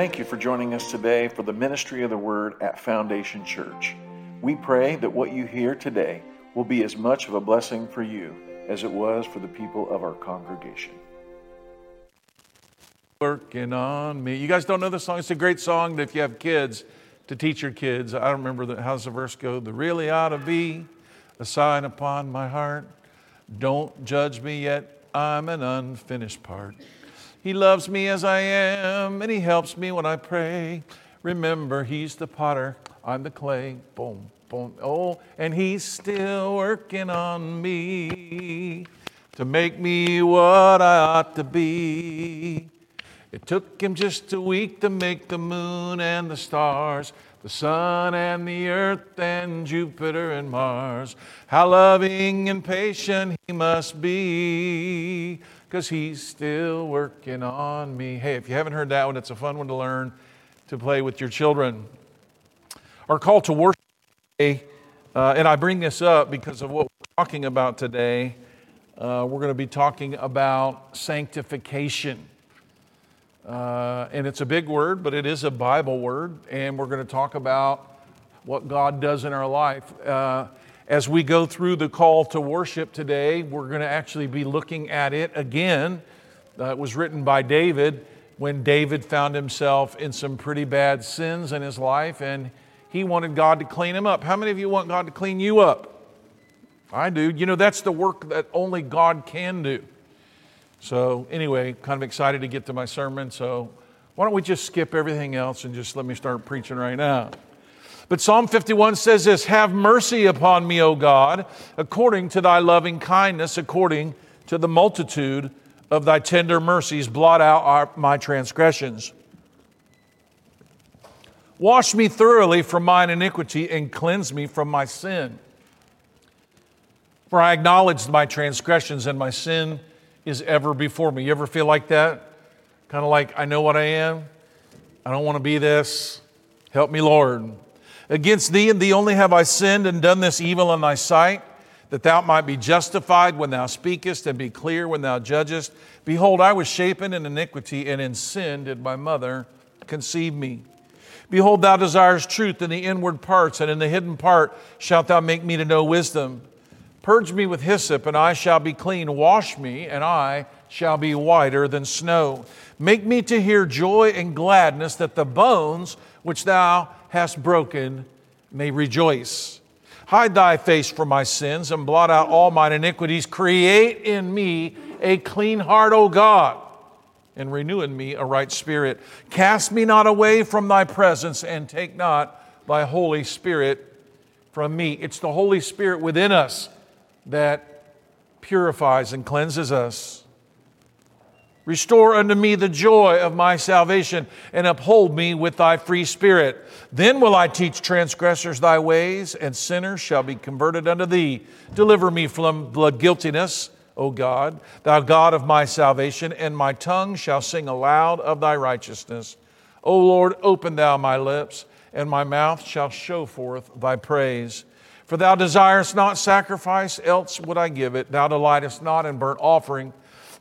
Thank you for joining us today for the ministry of the Word at Foundation Church. We pray that what you hear today will be as much of a blessing for you as it was for the people of our congregation. Working on me. You guys don't know the song? It's a great song if you have kids to teach your kids. I don't remember the, how's the verse go. The really ought to be a sign upon my heart. Don't judge me yet, I'm an unfinished part. He loves me as I am, and He helps me when I pray. Remember, He's the potter, I'm the clay. Boom, boom. Oh, and He's still working on me to make me what I ought to be. It took Him just a week to make the moon and the stars, the sun and the earth and Jupiter and Mars. How loving and patient He must be because he's still working on me. Hey, if you haven't heard that one, it's a fun one to learn to play with your children. Our call to worship today, uh, and I bring this up because of what we're talking about today. Uh, we're going to be talking about sanctification. Uh, and it's a big word, but it is a Bible word, and we're going to talk about what God does in our life. Uh, as we go through the call to worship today, we're going to actually be looking at it again. Uh, it was written by David when David found himself in some pretty bad sins in his life and he wanted God to clean him up. How many of you want God to clean you up? I do. You know, that's the work that only God can do. So, anyway, kind of excited to get to my sermon. So, why don't we just skip everything else and just let me start preaching right now? But Psalm 51 says this Have mercy upon me, O God, according to thy loving kindness, according to the multitude of thy tender mercies, blot out our, my transgressions. Wash me thoroughly from mine iniquity and cleanse me from my sin. For I acknowledge my transgressions and my sin is ever before me. You ever feel like that? Kind of like, I know what I am. I don't want to be this. Help me, Lord. Against thee and thee only have I sinned and done this evil in thy sight, that thou might be justified when thou speakest and be clear when thou judgest. Behold, I was shapen in iniquity, and in sin did my mother conceive me. Behold, thou desirest truth in the inward parts, and in the hidden part shalt thou make me to know wisdom. Purge me with hyssop, and I shall be clean. Wash me, and I shall be whiter than snow. Make me to hear joy and gladness, that the bones which thou hast broken may rejoice. Hide thy face from my sins and blot out all mine iniquities. Create in me a clean heart, O God, and renew in me a right spirit. Cast me not away from thy presence and take not thy Holy Spirit from me. It's the Holy Spirit within us that purifies and cleanses us. Restore unto me the joy of my salvation and uphold me with thy free spirit. Then will I teach transgressors thy ways, and sinners shall be converted unto thee. Deliver me from blood guiltiness, O God, thou God of my salvation, and my tongue shall sing aloud of thy righteousness. O Lord, open thou my lips, and my mouth shall show forth thy praise. For thou desirest not sacrifice, else would I give it. Thou delightest not in burnt offering.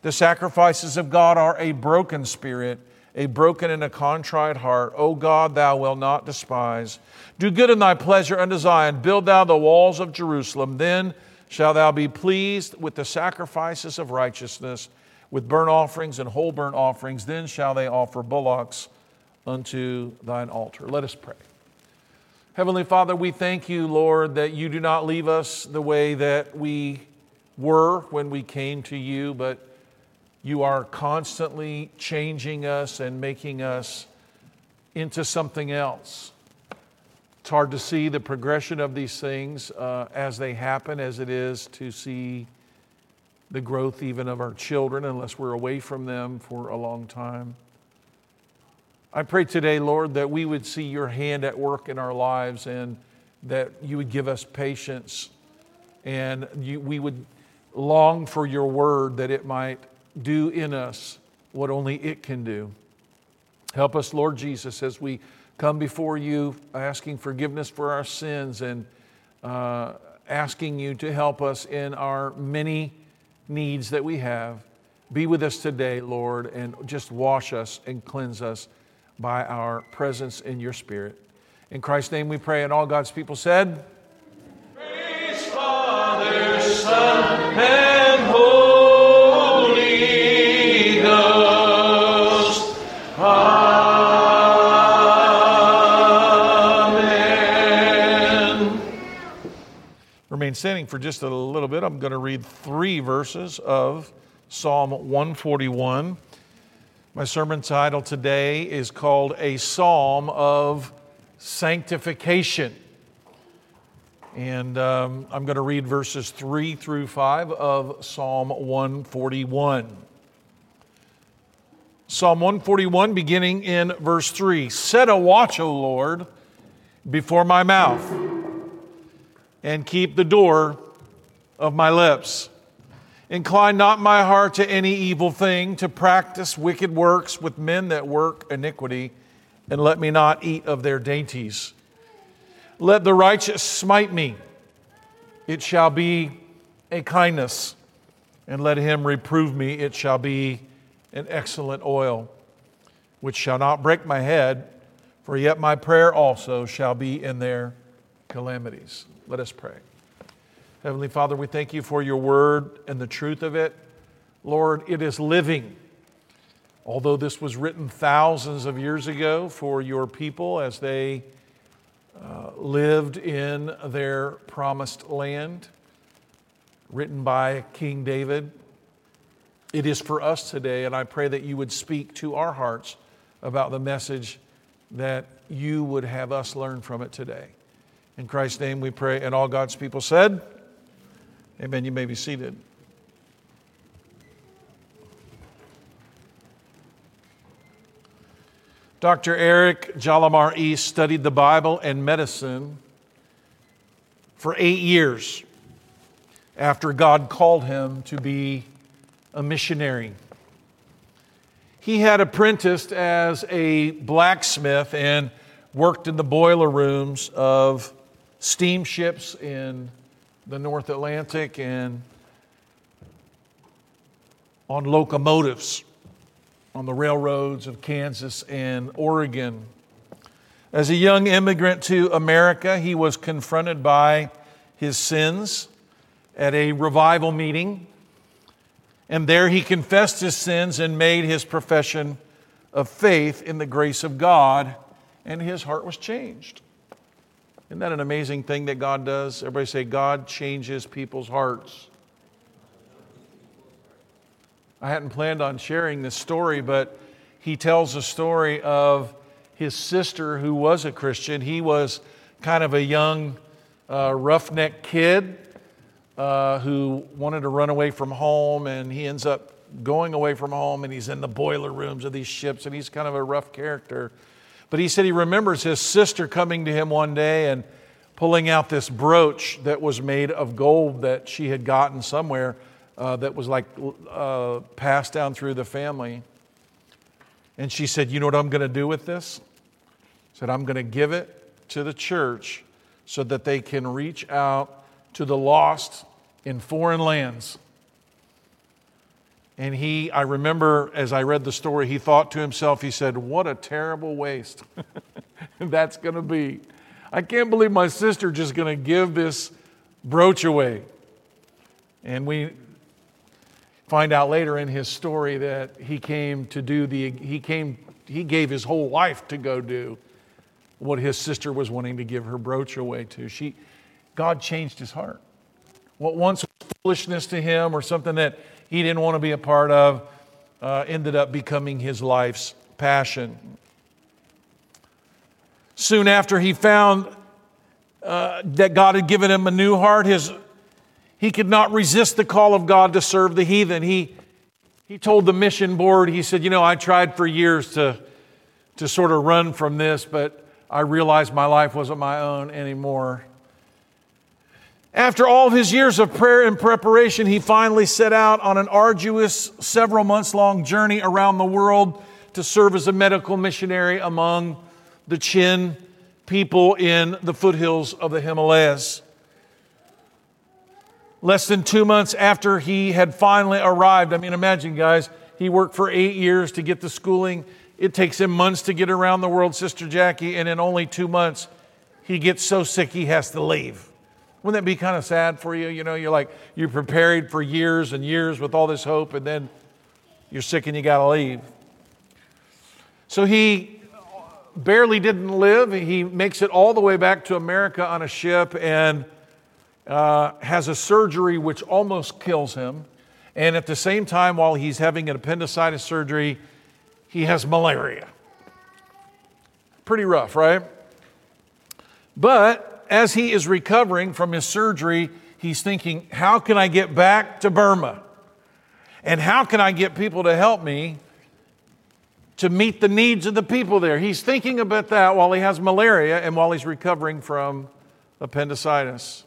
The sacrifices of God are a broken spirit, a broken and a contrite heart. O God, thou wilt not despise. Do good in thy pleasure unto Zion. Build thou the walls of Jerusalem. Then shalt thou be pleased with the sacrifices of righteousness, with burnt offerings and whole burnt offerings. Then shall they offer bullocks unto thine altar. Let us pray. Heavenly Father, we thank you, Lord, that you do not leave us the way that we were when we came to you, but you are constantly changing us and making us into something else. It's hard to see the progression of these things uh, as they happen, as it is to see the growth even of our children, unless we're away from them for a long time. I pray today, Lord, that we would see your hand at work in our lives and that you would give us patience and you, we would long for your word that it might do in us what only it can do. Help us, Lord Jesus, as we come before you asking forgiveness for our sins and uh, asking you to help us in our many needs that we have. Be with us today, Lord, and just wash us and cleanse us by our presence in your spirit. In Christ's name we pray, and all God's people said, Praise Father, Son, and Holy Remain standing for just a little bit. I'm going to read three verses of Psalm 141. My sermon title today is called A Psalm of Sanctification. And um, I'm going to read verses 3 through 5 of Psalm 141. Psalm 141, beginning in verse 3 Set a watch, O Lord, before my mouth, and keep the door of my lips. Incline not my heart to any evil thing, to practice wicked works with men that work iniquity, and let me not eat of their dainties. Let the righteous smite me, it shall be a kindness, and let him reprove me, it shall be an excellent oil, which shall not break my head, for yet my prayer also shall be in their calamities. Let us pray. Heavenly Father, we thank you for your word and the truth of it. Lord, it is living. Although this was written thousands of years ago for your people as they uh, lived in their promised land, written by King David, it is for us today, and I pray that you would speak to our hearts about the message that you would have us learn from it today. In Christ's name we pray, and all God's people said, Amen. You may be seated. Dr. Eric Hjalmar East studied the Bible and medicine for eight years after God called him to be a missionary. He had apprenticed as a blacksmith and worked in the boiler rooms of steamships in the North Atlantic and on locomotives on the railroads of Kansas and Oregon. As a young immigrant to America, he was confronted by his sins at a revival meeting. And there he confessed his sins and made his profession of faith in the grace of God, and his heart was changed. Isn't that an amazing thing that God does? Everybody say, God changes people's hearts. I hadn't planned on sharing this story, but he tells a story of his sister who was a Christian. He was kind of a young, uh, roughneck kid uh, who wanted to run away from home, and he ends up going away from home, and he's in the boiler rooms of these ships, and he's kind of a rough character. But he said he remembers his sister coming to him one day and pulling out this brooch that was made of gold that she had gotten somewhere uh, that was like uh, passed down through the family. And she said, You know what I'm going to do with this? Said, I'm going to give it to the church so that they can reach out to the lost in foreign lands. And he, I remember as I read the story, he thought to himself, he said, What a terrible waste that's going to be. I can't believe my sister just going to give this brooch away. And we find out later in his story that he came to do the, he came, he gave his whole life to go do what his sister was wanting to give her brooch away to. She, God changed his heart. What once was foolishness to him or something that he didn't want to be a part of uh, ended up becoming his life's passion. Soon after he found uh, that God had given him a new heart, his, he could not resist the call of God to serve the heathen. He, he told the mission board, he said, You know, I tried for years to, to sort of run from this, but I realized my life wasn't my own anymore. After all his years of prayer and preparation, he finally set out on an arduous, several months long journey around the world to serve as a medical missionary among the Chin people in the foothills of the Himalayas. Less than two months after he had finally arrived, I mean, imagine, guys, he worked for eight years to get the schooling, it takes him months to get around the world, Sister Jackie, and in only two months, he gets so sick he has to leave. Wouldn't that be kind of sad for you? You know, you're like, you're prepared for years and years with all this hope, and then you're sick and you got to leave. So he barely didn't live. He makes it all the way back to America on a ship and uh, has a surgery which almost kills him. And at the same time, while he's having an appendicitis surgery, he has malaria. Pretty rough, right? But as he is recovering from his surgery, he's thinking, how can I get back to Burma? And how can I get people to help me to meet the needs of the people there? He's thinking about that while he has malaria and while he's recovering from appendicitis.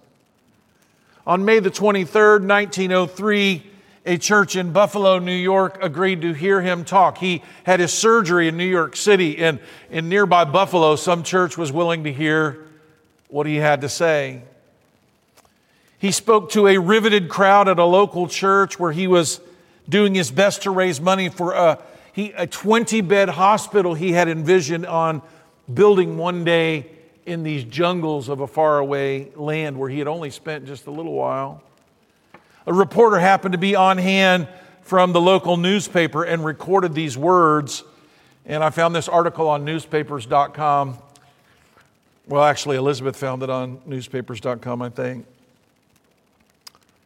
On May the 23rd, 1903, a church in Buffalo, New York, agreed to hear him talk. He had his surgery in New York City, and in nearby Buffalo, some church was willing to hear what he had to say. He spoke to a riveted crowd at a local church where he was doing his best to raise money for a, he, a 20 bed hospital he had envisioned on building one day in these jungles of a faraway land where he had only spent just a little while. A reporter happened to be on hand from the local newspaper and recorded these words. And I found this article on newspapers.com. Well, actually, Elizabeth found it on newspapers.com, I think.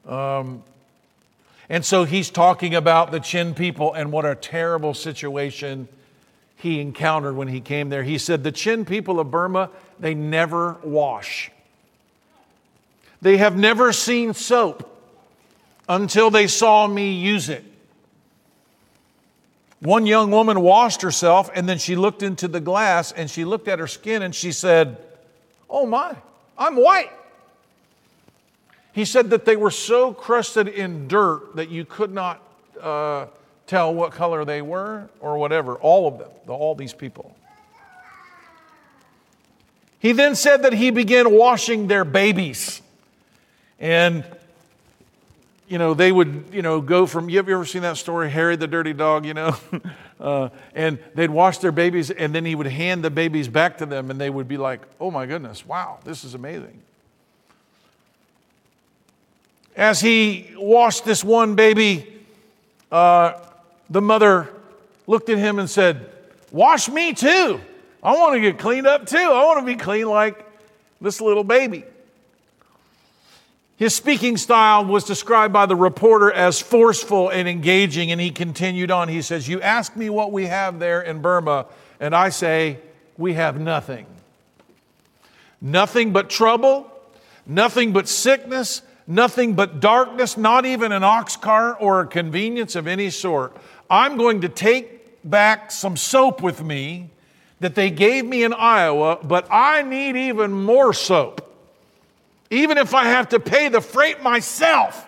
Um, and so he's talking about the Chin people and what a terrible situation he encountered when he came there. He said, The Chin people of Burma, they never wash. They have never seen soap until they saw me use it. One young woman washed herself and then she looked into the glass and she looked at her skin and she said, Oh my, I'm white. He said that they were so crusted in dirt that you could not uh, tell what color they were or whatever, all of them, all these people. He then said that he began washing their babies. And you know, they would, you know, go from, you have you ever seen that story, Harry the Dirty Dog, you know? uh, and they'd wash their babies, and then he would hand the babies back to them, and they would be like, oh my goodness, wow, this is amazing. As he washed this one baby, uh, the mother looked at him and said, Wash me too. I want to get cleaned up too. I want to be clean like this little baby. His speaking style was described by the reporter as forceful and engaging, and he continued on. He says, You ask me what we have there in Burma, and I say, We have nothing. Nothing but trouble, nothing but sickness, nothing but darkness, not even an ox cart or a convenience of any sort. I'm going to take back some soap with me that they gave me in Iowa, but I need even more soap even if I have to pay the freight myself.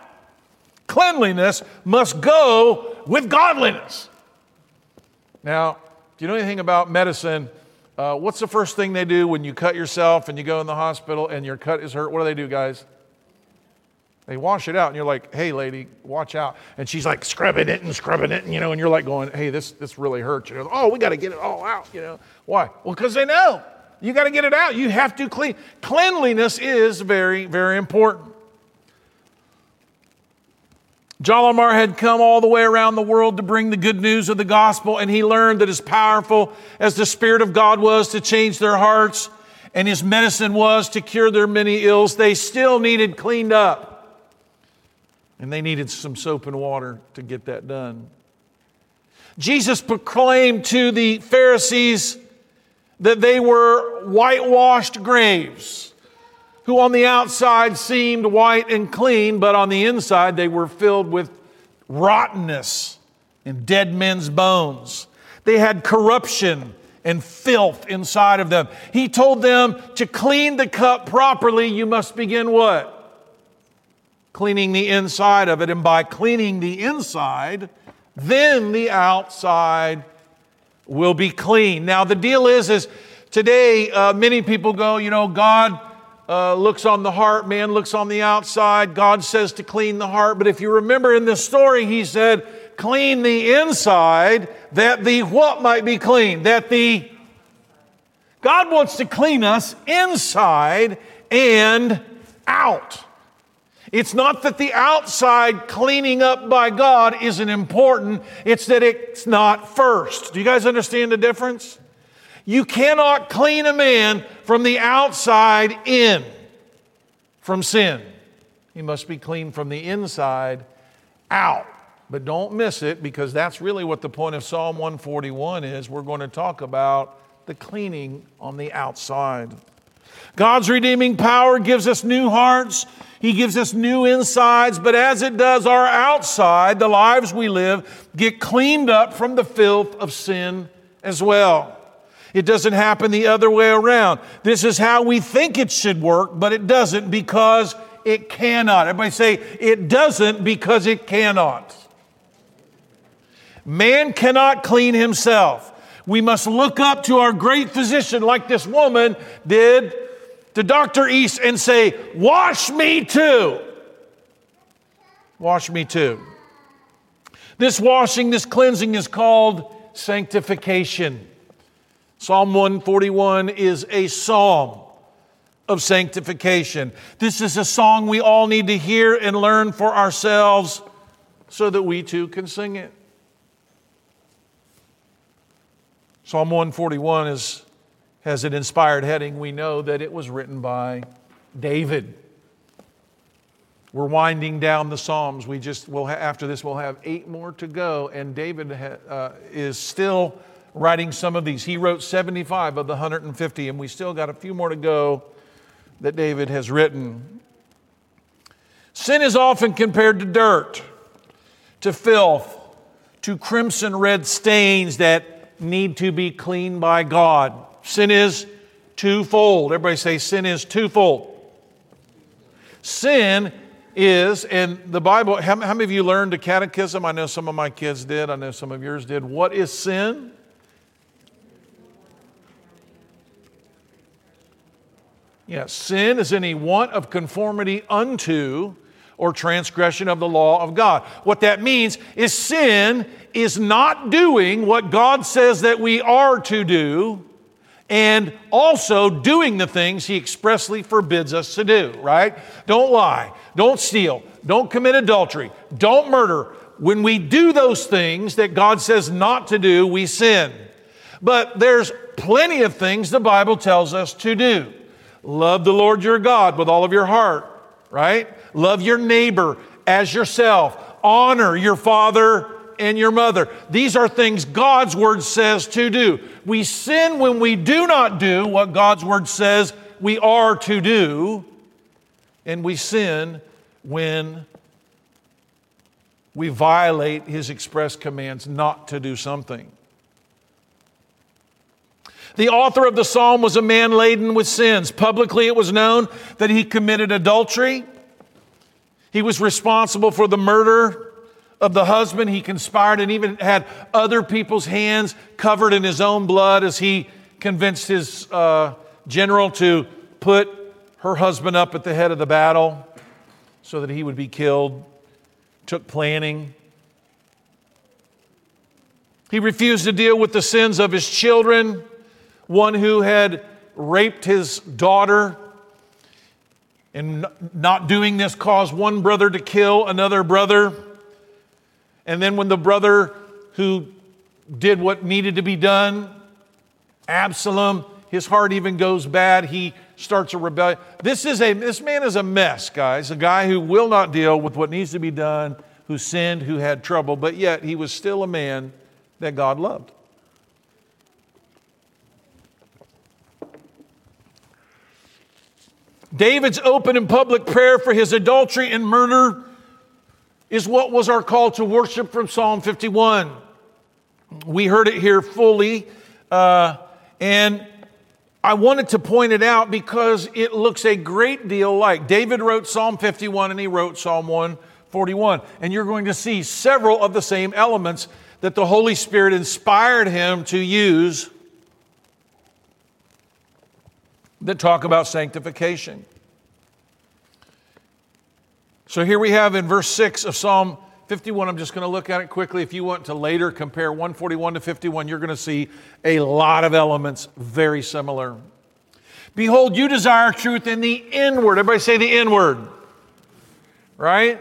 Cleanliness must go with godliness. Now, do you know anything about medicine? Uh, what's the first thing they do when you cut yourself and you go in the hospital and your cut is hurt? What do they do, guys? They wash it out, and you're like, "Hey, lady, watch out!" And she's like scrubbing it and scrubbing it, and you know, and you're like going, "Hey, this this really hurts." You know, oh, we got to get it all out. You know, why? Well, because they know. You got to get it out. You have to clean. Cleanliness is very, very important. Hjalmar had come all the way around the world to bring the good news of the gospel, and he learned that as powerful as the Spirit of God was to change their hearts and his medicine was to cure their many ills, they still needed cleaned up. And they needed some soap and water to get that done. Jesus proclaimed to the Pharisees that they were whitewashed graves, who on the outside seemed white and clean, but on the inside they were filled with rottenness and dead men's bones. They had corruption and filth inside of them. He told them to clean the cup properly, you must begin what? Cleaning the inside of it. And by cleaning the inside, then the outside will be clean. Now, the deal is, is today uh, many people go, you know, God uh, looks on the heart, man looks on the outside. God says to clean the heart. But if you remember in this story, he said, clean the inside that the what might be clean? That the God wants to clean us inside and out. It's not that the outside cleaning up by God isn't important, it's that it's not first. Do you guys understand the difference? You cannot clean a man from the outside in from sin. He must be clean from the inside out. But don't miss it because that's really what the point of Psalm 141 is. We're going to talk about the cleaning on the outside. God's redeeming power gives us new hearts. He gives us new insides, but as it does our outside, the lives we live get cleaned up from the filth of sin as well. It doesn't happen the other way around. This is how we think it should work, but it doesn't because it cannot. Everybody say, it doesn't because it cannot. Man cannot clean himself. We must look up to our great physician, like this woman did to Dr. East, and say, Wash me too. Wash me too. This washing, this cleansing is called sanctification. Psalm 141 is a psalm of sanctification. This is a song we all need to hear and learn for ourselves so that we too can sing it. Psalm 141 is, has an inspired heading. We know that it was written by David. We're winding down the Psalms. We just will ha- after this we'll have eight more to go, and David ha- uh, is still writing some of these. He wrote 75 of the 150, and we still got a few more to go that David has written. Sin is often compared to dirt, to filth, to crimson red stains that need to be cleaned by God. Sin is twofold. Everybody say, sin is twofold. Sin is, and the Bible, how, how many of you learned the catechism? I know some of my kids did, I know some of yours did. What is sin? Yes, sin is any want of conformity unto or transgression of the law of God. What that means is sin is not doing what God says that we are to do and also doing the things he expressly forbids us to do, right? Don't lie, don't steal, don't commit adultery, don't murder. When we do those things that God says not to do, we sin. But there's plenty of things the Bible tells us to do. Love the Lord your God with all of your heart, right? Love your neighbor as yourself. Honor your father and your mother. These are things God's word says to do. We sin when we do not do what God's word says we are to do, and we sin when we violate his express commands not to do something. The author of the psalm was a man laden with sins. Publicly, it was known that he committed adultery. He was responsible for the murder of the husband. He conspired and even had other people's hands covered in his own blood as he convinced his uh, general to put her husband up at the head of the battle so that he would be killed. Took planning. He refused to deal with the sins of his children one who had raped his daughter. And not doing this caused one brother to kill another brother. And then, when the brother who did what needed to be done, Absalom, his heart even goes bad. He starts a rebellion. This is a this man is a mess, guys. A guy who will not deal with what needs to be done, who sinned, who had trouble, but yet he was still a man that God loved. David's open and public prayer for his adultery and murder is what was our call to worship from Psalm 51. We heard it here fully, uh, and I wanted to point it out because it looks a great deal like David wrote Psalm 51 and he wrote Psalm 141. And you're going to see several of the same elements that the Holy Spirit inspired him to use that talk about sanctification. So here we have in verse 6 of Psalm 51, I'm just going to look at it quickly. If you want to later compare 141 to 51, you're going to see a lot of elements very similar. Behold, you desire truth in the inward. Everybody say the inward. Right?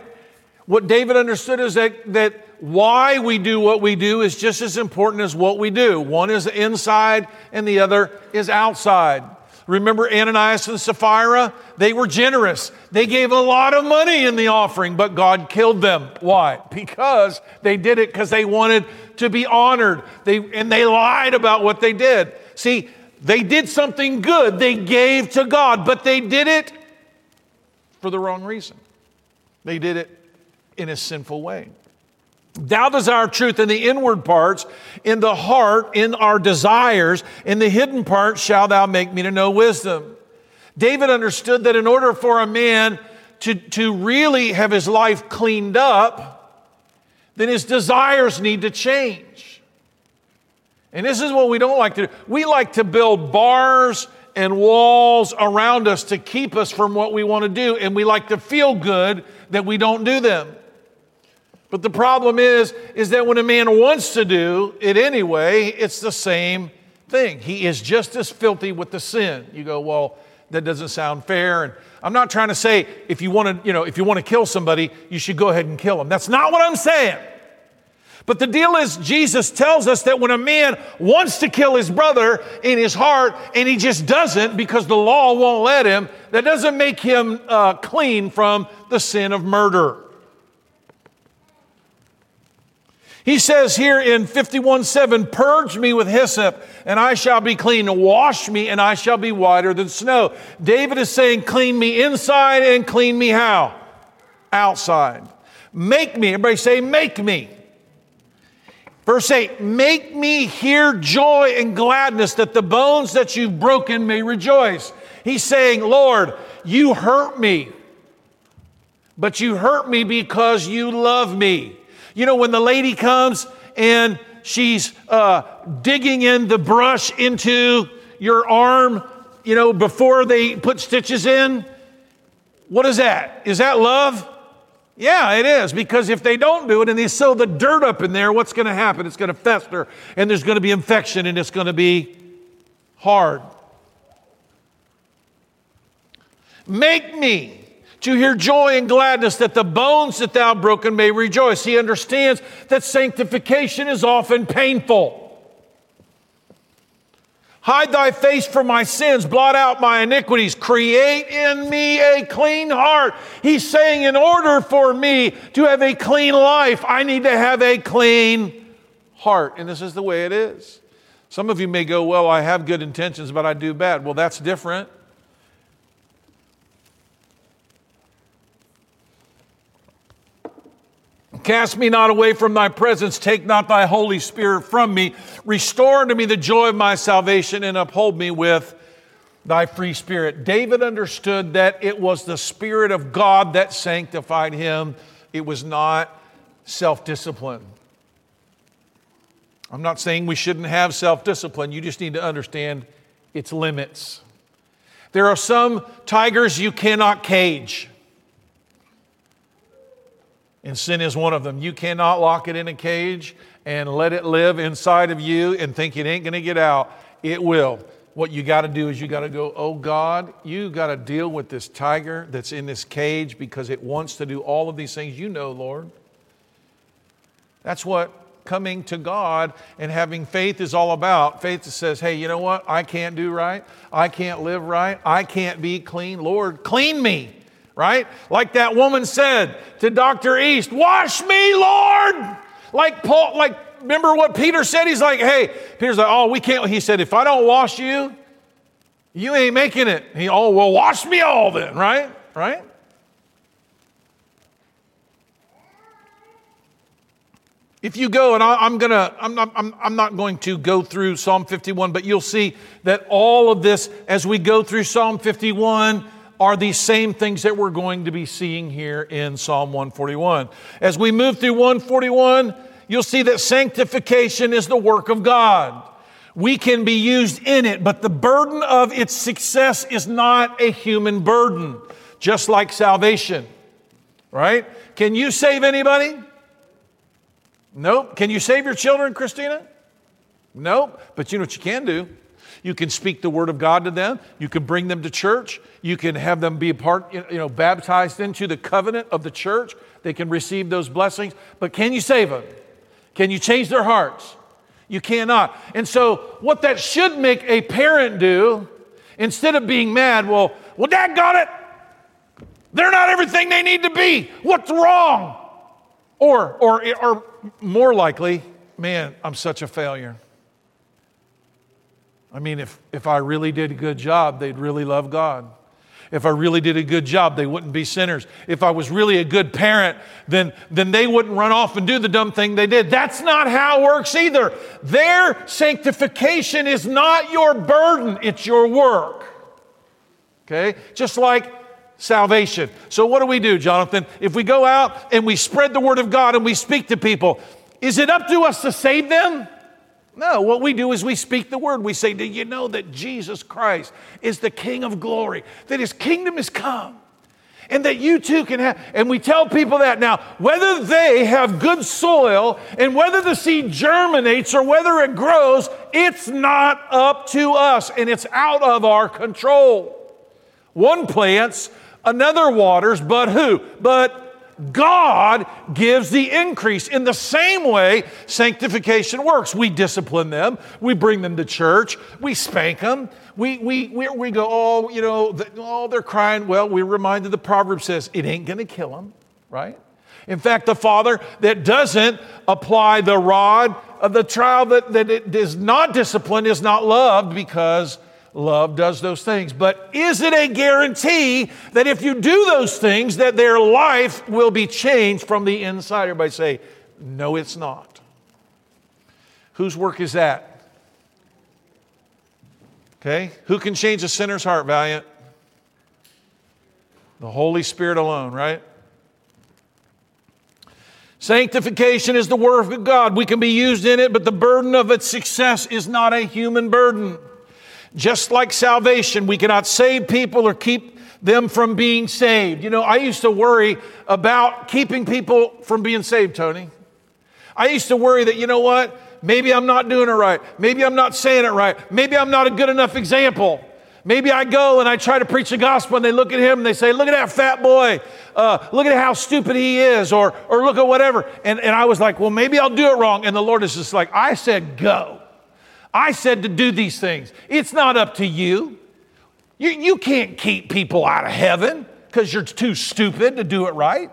What David understood is that, that why we do what we do is just as important as what we do. One is inside and the other is outside. Remember Ananias and Sapphira? They were generous. They gave a lot of money in the offering, but God killed them. Why? Because they did it because they wanted to be honored. They, and they lied about what they did. See, they did something good. They gave to God, but they did it for the wrong reason. They did it in a sinful way. Thou desire truth in the inward parts, in the heart, in our desires. In the hidden parts shall thou make me to know wisdom. David understood that in order for a man to, to really have his life cleaned up, then his desires need to change. And this is what we don't like to do. We like to build bars and walls around us to keep us from what we want to do, and we like to feel good that we don't do them. But the problem is, is that when a man wants to do it anyway, it's the same thing. He is just as filthy with the sin. You go, well, that doesn't sound fair. And I'm not trying to say if you want to, you know, if you want to kill somebody, you should go ahead and kill him. That's not what I'm saying. But the deal is, Jesus tells us that when a man wants to kill his brother in his heart and he just doesn't because the law won't let him, that doesn't make him uh, clean from the sin of murder. He says here in 51 7, Purge me with hyssop, and I shall be clean. Wash me, and I shall be whiter than snow. David is saying, Clean me inside and clean me how? Outside. Make me, everybody say, Make me. Verse 8, Make me hear joy and gladness that the bones that you've broken may rejoice. He's saying, Lord, you hurt me, but you hurt me because you love me. You know, when the lady comes and she's uh, digging in the brush into your arm, you know, before they put stitches in, what is that? Is that love? Yeah, it is. Because if they don't do it and they sew the dirt up in there, what's going to happen? It's going to fester and there's going to be infection and it's going to be hard. Make me to hear joy and gladness that the bones that thou broken may rejoice. He understands that sanctification is often painful. Hide thy face from my sins, blot out my iniquities, create in me a clean heart. He's saying, in order for me to have a clean life, I need to have a clean heart. And this is the way it is. Some of you may go, Well, I have good intentions, but I do bad. Well, that's different. Cast me not away from thy presence. Take not thy Holy Spirit from me. Restore unto me the joy of my salvation and uphold me with thy free spirit. David understood that it was the Spirit of God that sanctified him, it was not self discipline. I'm not saying we shouldn't have self discipline, you just need to understand its limits. There are some tigers you cannot cage. And sin is one of them. You cannot lock it in a cage and let it live inside of you and think it ain't going to get out. It will. What you got to do is you got to go, oh God, you got to deal with this tiger that's in this cage because it wants to do all of these things. You know, Lord. That's what coming to God and having faith is all about. Faith that says, hey, you know what? I can't do right. I can't live right. I can't be clean. Lord, clean me right? Like that woman said to Dr. East, Wash me, Lord. Like Paul, like, remember what Peter said? He's like, Hey, Peter's like, Oh, we can't. He said, If I don't wash you, you ain't making it. He, Oh, well, wash me all then, right? Right? If you go, and I, am gonna, I'm not, I'm, I'm not going to go through Psalm 51, but you'll see that all of this, as we go through Psalm 51, are these same things that we're going to be seeing here in Psalm 141. As we move through 141, you'll see that sanctification is the work of God. We can be used in it, but the burden of its success is not a human burden, just like salvation, right? Can you save anybody? Nope. Can you save your children, Christina? Nope. But you know what you can do? You can speak the word of God to them. You can bring them to church. You can have them be a part, you know, baptized into the covenant of the church. They can receive those blessings. But can you save them? Can you change their hearts? You cannot. And so, what that should make a parent do, instead of being mad, well, well, dad got it. They're not everything they need to be. What's wrong? Or, or, or more likely, man, I'm such a failure. I mean, if, if I really did a good job, they'd really love God. If I really did a good job, they wouldn't be sinners. If I was really a good parent, then, then they wouldn't run off and do the dumb thing they did. That's not how it works either. Their sanctification is not your burden, it's your work. Okay? Just like salvation. So, what do we do, Jonathan? If we go out and we spread the word of God and we speak to people, is it up to us to save them? No, what we do is we speak the word. We say, Do you know that Jesus Christ is the King of glory, that his kingdom is come? And that you too can have, and we tell people that. Now, whether they have good soil and whether the seed germinates or whether it grows, it's not up to us and it's out of our control. One plants, another waters, but who? But God gives the increase. In the same way, sanctification works. We discipline them, we bring them to church, we spank them, we, we, we, we go, oh, you know, the, oh, they're crying. Well, we're reminded the proverb says it ain't going to kill them, right? In fact, the father that doesn't apply the rod of the child that, that it is not disciplined is not loved because Love does those things. But is it a guarantee that if you do those things, that their life will be changed from the inside? Everybody say, no, it's not. Whose work is that? Okay? Who can change a sinner's heart, Valiant? The Holy Spirit alone, right? Sanctification is the work of God. We can be used in it, but the burden of its success is not a human burden. Just like salvation, we cannot save people or keep them from being saved. You know, I used to worry about keeping people from being saved, Tony. I used to worry that, you know what? Maybe I'm not doing it right. Maybe I'm not saying it right. Maybe I'm not a good enough example. Maybe I go and I try to preach the gospel and they look at him and they say, Look at that fat boy. Uh, look at how stupid he is, or, or look at whatever. And, and I was like, Well, maybe I'll do it wrong. And the Lord is just like, I said, Go. I said to do these things. It's not up to you. You, you can't keep people out of heaven because you're too stupid to do it right.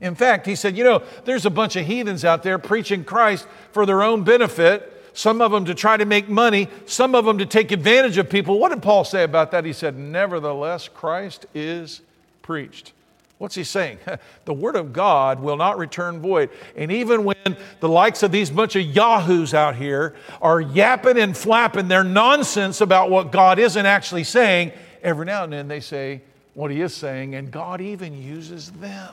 In fact, he said, You know, there's a bunch of heathens out there preaching Christ for their own benefit, some of them to try to make money, some of them to take advantage of people. What did Paul say about that? He said, Nevertheless, Christ is preached. What's he saying? the word of God will not return void. And even when the likes of these bunch of yahoos out here are yapping and flapping their nonsense about what God isn't actually saying, every now and then they say what he is saying, and God even uses them.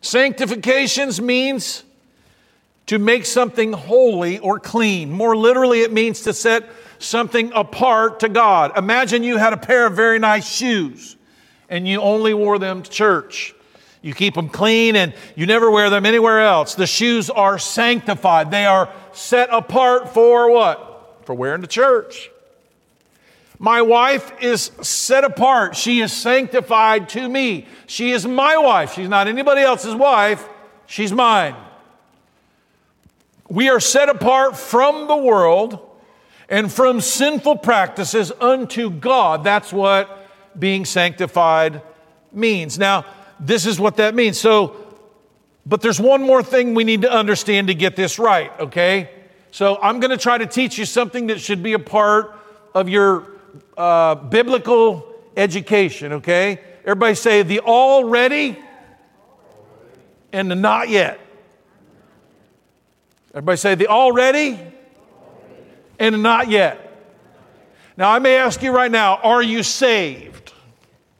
Sanctifications means to make something holy or clean. More literally, it means to set something apart to God. Imagine you had a pair of very nice shoes and you only wore them to church. You keep them clean and you never wear them anywhere else. The shoes are sanctified. They are set apart for what? For wearing to church. My wife is set apart. She is sanctified to me. She is my wife. She's not anybody else's wife. She's mine. We are set apart from the world and from sinful practices unto God. That's what being sanctified means. Now, this is what that means. So, but there's one more thing we need to understand to get this right, okay? So, I'm going to try to teach you something that should be a part of your uh, biblical education, okay? Everybody say the already and the not yet. Everybody say the already and not yet. Now, I may ask you right now, are you saved?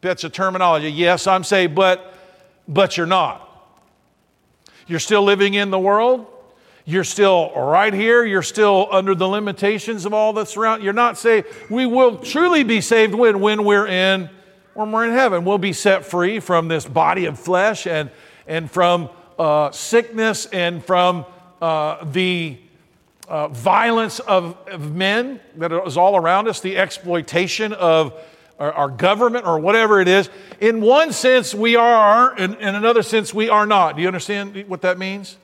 That's a terminology. Yes, I'm saved, but but you're not. You're still living in the world. You're still right here. You're still under the limitations of all that's around. You're not saved. We will truly be saved when when we're in when we're in heaven. We'll be set free from this body of flesh and, and from uh, sickness and from uh, the uh, violence of, of, men that is all around us, the exploitation of our, our, government or whatever it is. In one sense, we are, in, in another sense, we are not. Do you understand what that means?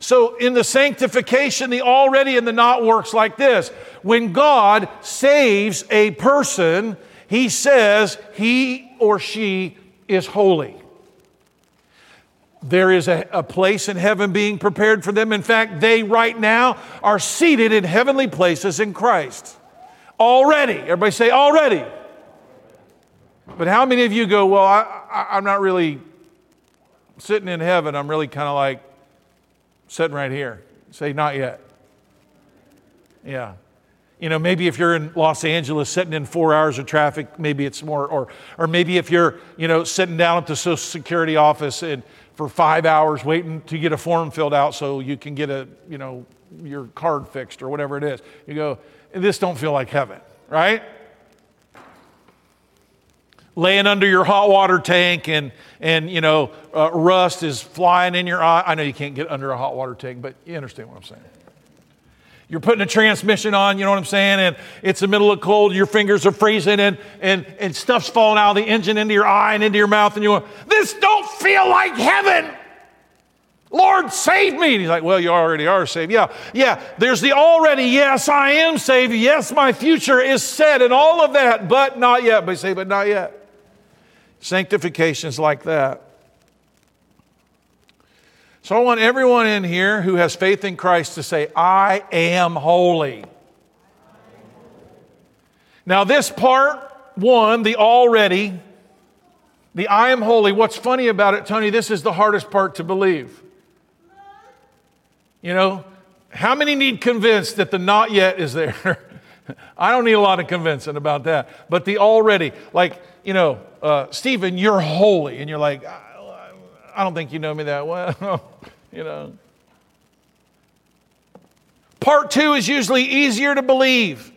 So, in the sanctification, the already and the not works like this. When God saves a person, he says he or she is holy. There is a, a, place in heaven being prepared for them. In fact, they right now are seated in heavenly places in Christ. Already. Everybody say, already. But how many of you go, well, I, am not really sitting in heaven. I'm really kind of like sitting right here. Say, not yet. Yeah. You know, maybe if you're in Los Angeles sitting in four hours of traffic, maybe it's more, or, or maybe if you're, you know, sitting down at the Social Security office and for five hours waiting to get a form filled out so you can get a, you know, your card fixed or whatever it is. You go, this don't feel like heaven, right? Laying under your hot water tank and, and you know, uh, rust is flying in your eye. I know you can't get under a hot water tank, but you understand what I'm saying. You're putting a transmission on, you know what I'm saying? And it's the middle of cold, your fingers are freezing, and, and, and stuff's falling out of the engine into your eye and into your mouth, and you go, This don't feel like heaven. Lord, save me. And he's like, Well, you already are saved. Yeah, yeah. There's the already, yes, I am saved. Yes, my future is set, and all of that, but not yet. But say, But not yet. Sanctification is like that. So I want everyone in here who has faith in Christ to say, I am holy. Now, this part one, the already, the I am holy, what's funny about it, Tony, this is the hardest part to believe. You know, how many need convinced that the not yet is there? I don't need a lot of convincing about that. But the already, like, you know, uh, Stephen, you're holy. And you're like, I don't think you know me that well, you know. Part two is usually easier to believe,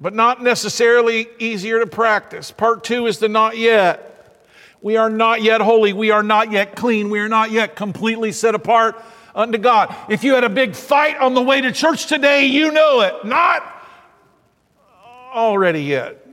but not necessarily easier to practice. Part two is the not yet. We are not yet holy. We are not yet clean. We are not yet completely set apart unto God. If you had a big fight on the way to church today, you know it. Not already yet.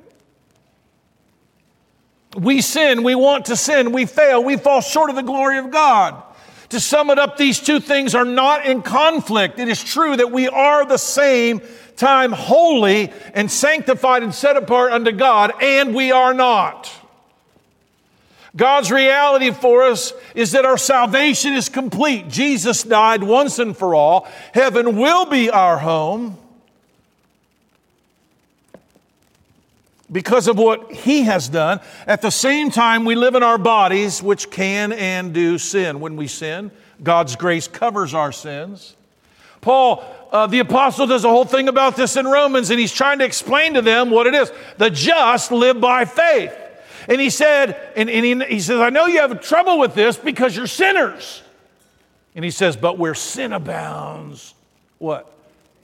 We sin, we want to sin, we fail, we fall short of the glory of God. To sum it up, these two things are not in conflict. It is true that we are the same time holy and sanctified and set apart unto God, and we are not. God's reality for us is that our salvation is complete. Jesus died once and for all. Heaven will be our home. Because of what he has done. At the same time, we live in our bodies, which can and do sin. When we sin, God's grace covers our sins. Paul, uh, the apostle, does a whole thing about this in Romans, and he's trying to explain to them what it is. The just live by faith. And he said, and, and he, he says, I know you have trouble with this because you're sinners. And he says, but where sin abounds, what?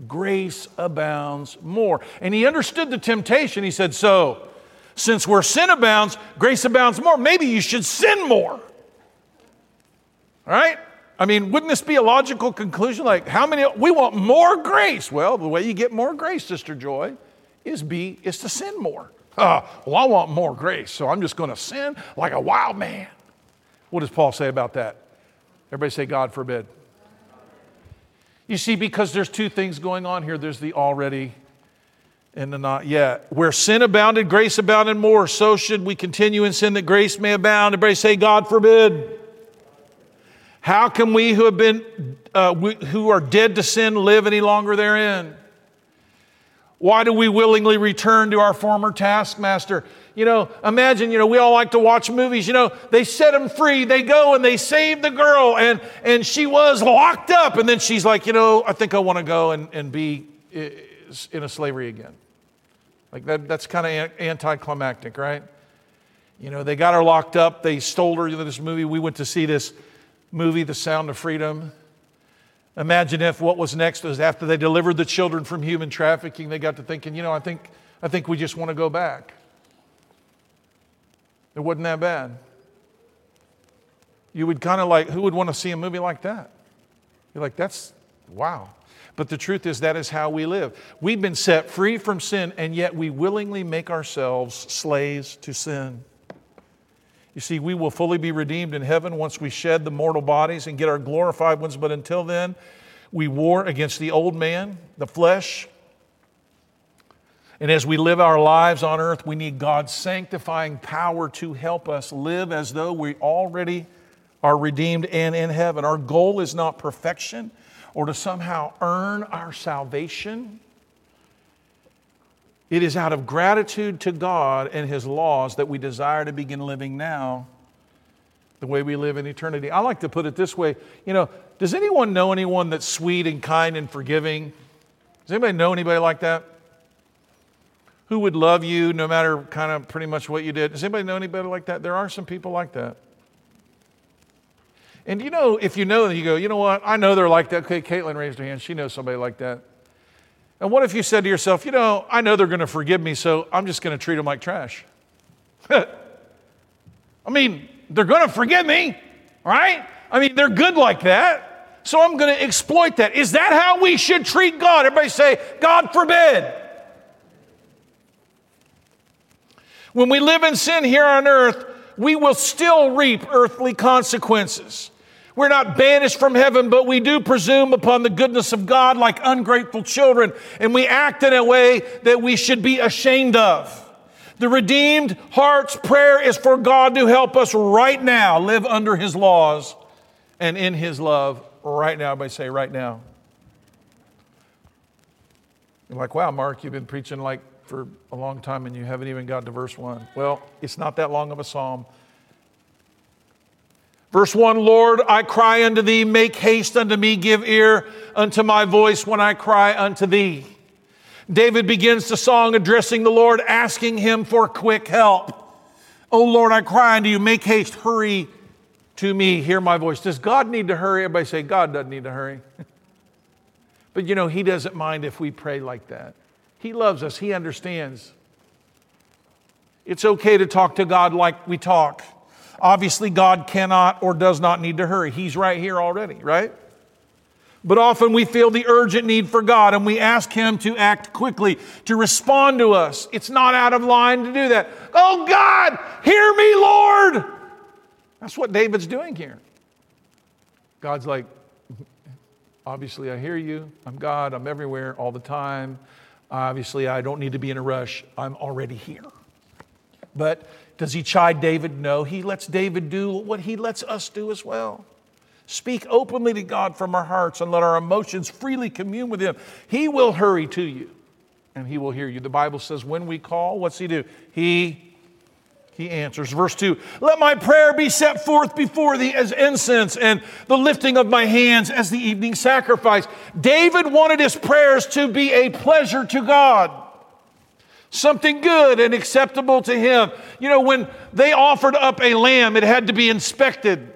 Grace abounds more. And he understood the temptation. He said, So, since where sin abounds, grace abounds more, maybe you should sin more. All right? I mean, wouldn't this be a logical conclusion? Like, how many, we want more grace. Well, the way you get more grace, Sister Joy, is be, is to sin more. Uh, well, I want more grace, so I'm just going to sin like a wild man. What does Paul say about that? Everybody say, God forbid. You see, because there's two things going on here there's the already and the not yet. Where sin abounded, grace abounded more. So should we continue in sin that grace may abound. Everybody say, God forbid. How can we who have been, uh, we, who are dead to sin, live any longer therein? Why do we willingly return to our former taskmaster? You know, imagine, you know, we all like to watch movies. You know, they set them free. They go and they save the girl, and, and she was locked up. And then she's like, you know, I think I want to go and, and be in a slavery again. Like that, that's kind of anticlimactic, right? You know, they got her locked up. They stole her to this movie. We went to see this movie, The Sound of Freedom. Imagine if what was next was after they delivered the children from human trafficking, they got to thinking, you know, I think, I think we just want to go back. It wasn't that bad. You would kind of like, who would want to see a movie like that? You're like, that's wow. But the truth is, that is how we live. We've been set free from sin, and yet we willingly make ourselves slaves to sin. You see, we will fully be redeemed in heaven once we shed the mortal bodies and get our glorified ones, but until then, we war against the old man, the flesh. And as we live our lives on earth, we need God's sanctifying power to help us live as though we already are redeemed and in heaven. Our goal is not perfection or to somehow earn our salvation. It is out of gratitude to God and His laws that we desire to begin living now the way we live in eternity. I like to put it this way you know, does anyone know anyone that's sweet and kind and forgiving? Does anybody know anybody like that? Who would love you no matter kind of pretty much what you did? Does anybody know anybody like that? There are some people like that. And you know, if you know, you go, you know what? I know they're like that. Okay, Caitlin raised her hand. She knows somebody like that. And what if you said to yourself, you know, I know they're going to forgive me, so I'm just going to treat them like trash? I mean, they're going to forgive me, right? I mean, they're good like that. So I'm going to exploit that. Is that how we should treat God? Everybody say, God forbid. When we live in sin here on earth, we will still reap earthly consequences. We're not banished from heaven, but we do presume upon the goodness of God like ungrateful children, and we act in a way that we should be ashamed of. The redeemed heart's prayer is for God to help us right now live under His laws and in His love right now. Everybody say, right now. You're like, wow, Mark, you've been preaching like for a long time and you haven't even got to verse one. Well, it's not that long of a psalm. Verse 1 Lord, I cry unto thee, make haste unto me, give ear unto my voice when I cry unto thee. David begins the song addressing the Lord, asking him for quick help. Oh Lord, I cry unto you, make haste, hurry to me, hear my voice. Does God need to hurry? Everybody say, God doesn't need to hurry. but you know, He doesn't mind if we pray like that. He loves us, He understands. It's okay to talk to God like we talk. Obviously, God cannot or does not need to hurry. He's right here already, right? But often we feel the urgent need for God and we ask Him to act quickly, to respond to us. It's not out of line to do that. Oh God, hear me, Lord. That's what David's doing here. God's like, obviously, I hear you. I'm God. I'm everywhere all the time. Obviously, I don't need to be in a rush. I'm already here. But does he chide David? No. He lets David do what he lets us do as well. Speak openly to God from our hearts and let our emotions freely commune with Him. He will hurry to you and He will hear you. The Bible says, when we call, what's He do? He he answers. Verse 2 Let my prayer be set forth before thee as incense, and the lifting of my hands as the evening sacrifice. David wanted his prayers to be a pleasure to God something good and acceptable to him. You know, when they offered up a lamb, it had to be inspected.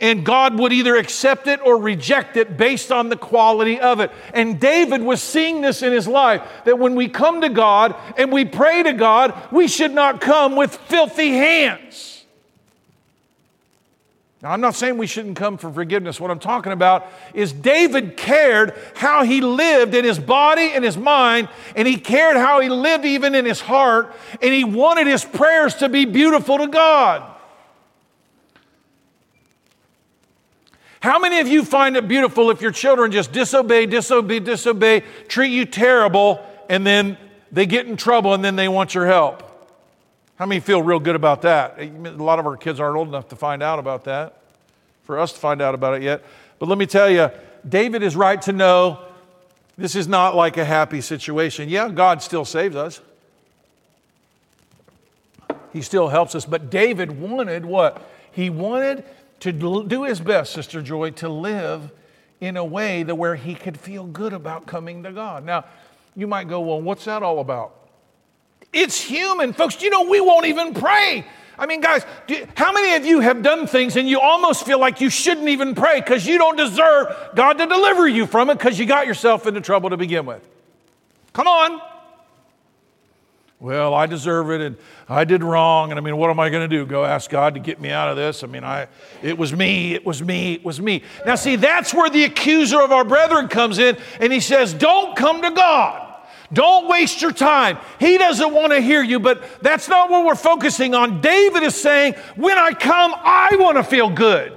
And God would either accept it or reject it based on the quality of it. And David was seeing this in his life that when we come to God and we pray to God, we should not come with filthy hands. Now, I'm not saying we shouldn't come for forgiveness. What I'm talking about is David cared how he lived in his body and his mind, and he cared how he lived even in his heart, and he wanted his prayers to be beautiful to God. How many of you find it beautiful if your children just disobey, disobey, disobey, treat you terrible, and then they get in trouble and then they want your help? How many feel real good about that? Eh, a lot of our kids aren't old enough to find out about that, for us to find out about it yet. But let me tell you, David is right to know this is not like a happy situation. Yeah, God still saves us, He still helps us. But David wanted what? He wanted to do his best, Sister Joy, to live in a way that where he could feel good about coming to God. Now, you might go, well, what's that all about? It's human. Folks, you know we won't even pray? I mean, guys, you, how many of you have done things and you almost feel like you shouldn't even pray because you don't deserve God to deliver you from it because you got yourself into trouble to begin with? Come on. Well, I deserve it and I did wrong. And I mean, what am I going to do? Go ask God to get me out of this? I mean, I, it was me, it was me, it was me. Now, see, that's where the accuser of our brethren comes in and he says, Don't come to God. Don't waste your time. He doesn't want to hear you, but that's not what we're focusing on. David is saying, When I come, I want to feel good.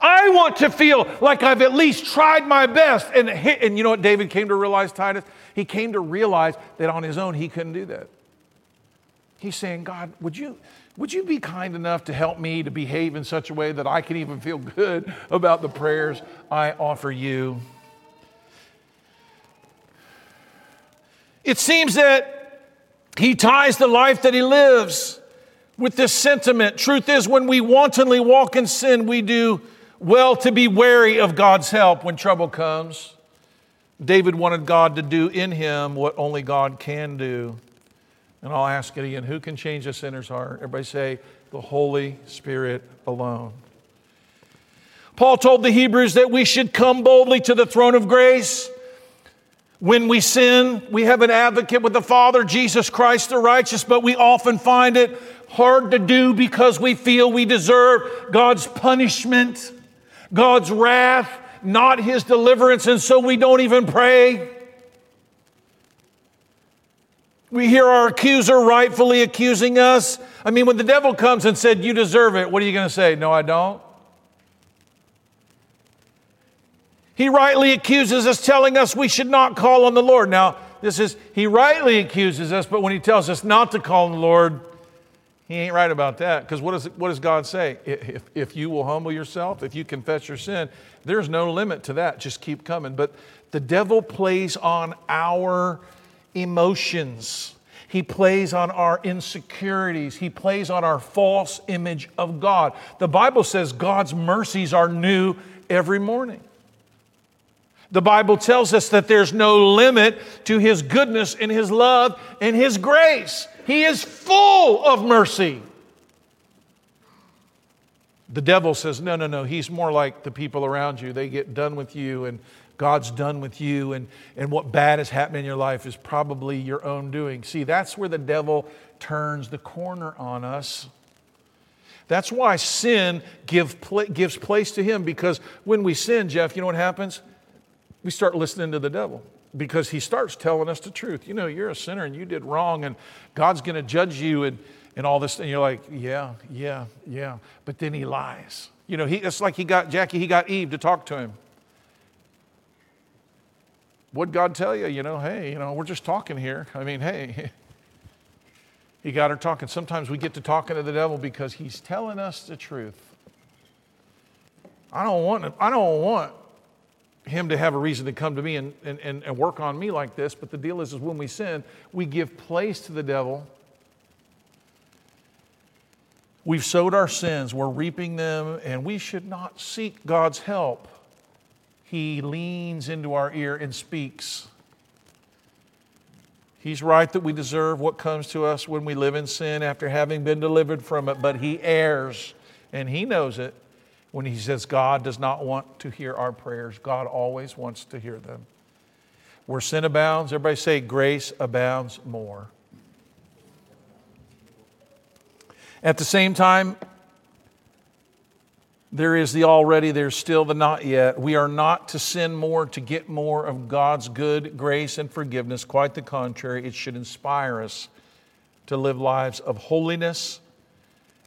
I want to feel like I've at least tried my best. And, and you know what David came to realize, Titus? He came to realize that on his own he couldn't do that. He's saying, God, would you, would you be kind enough to help me to behave in such a way that I can even feel good about the prayers I offer you? It seems that he ties the life that he lives with this sentiment. Truth is, when we wantonly walk in sin, we do well to be wary of God's help when trouble comes. David wanted God to do in him what only God can do. And I'll ask it again who can change a sinner's heart? Everybody say, the Holy Spirit alone. Paul told the Hebrews that we should come boldly to the throne of grace. When we sin, we have an advocate with the Father, Jesus Christ the righteous, but we often find it hard to do because we feel we deserve God's punishment. God's wrath, not his deliverance, and so we don't even pray. We hear our accuser rightfully accusing us. I mean, when the devil comes and said, You deserve it, what are you going to say? No, I don't. He rightly accuses us, telling us we should not call on the Lord. Now, this is, he rightly accuses us, but when he tells us not to call on the Lord, he ain't right about that. Because what, what does God say? If, if you will humble yourself, if you confess your sin, there's no limit to that. Just keep coming. But the devil plays on our emotions. He plays on our insecurities. He plays on our false image of God. The Bible says God's mercies are new every morning. The Bible tells us that there's no limit to His goodness and His love and His grace. He is full of mercy. The devil says, No, no, no. He's more like the people around you. They get done with you, and God's done with you, and, and what bad has happened in your life is probably your own doing. See, that's where the devil turns the corner on us. That's why sin give, gives place to him, because when we sin, Jeff, you know what happens? We start listening to the devil because he starts telling us the truth. You know, you're a sinner and you did wrong, and God's going to judge you and, and all this. And you're like, yeah, yeah, yeah. But then he lies. You know, he, it's like he got Jackie, he got Eve to talk to him. What'd God tell you? You know, hey, you know, we're just talking here. I mean, hey, he got her talking. Sometimes we get to talking to the devil because he's telling us the truth. I don't want, I don't want him to have a reason to come to me and, and, and, work on me like this. But the deal is, is when we sin, we give place to the devil. We've sowed our sins, we're reaping them, and we should not seek God's help. He leans into our ear and speaks. He's right that we deserve what comes to us when we live in sin after having been delivered from it, but He errs, and He knows it when he says God does not want to hear our prayers. God always wants to hear them. Where sin abounds, everybody say, grace abounds more. At the same time, there is the already, there's still the not yet. We are not to sin more to get more of God's good grace and forgiveness. Quite the contrary, it should inspire us to live lives of holiness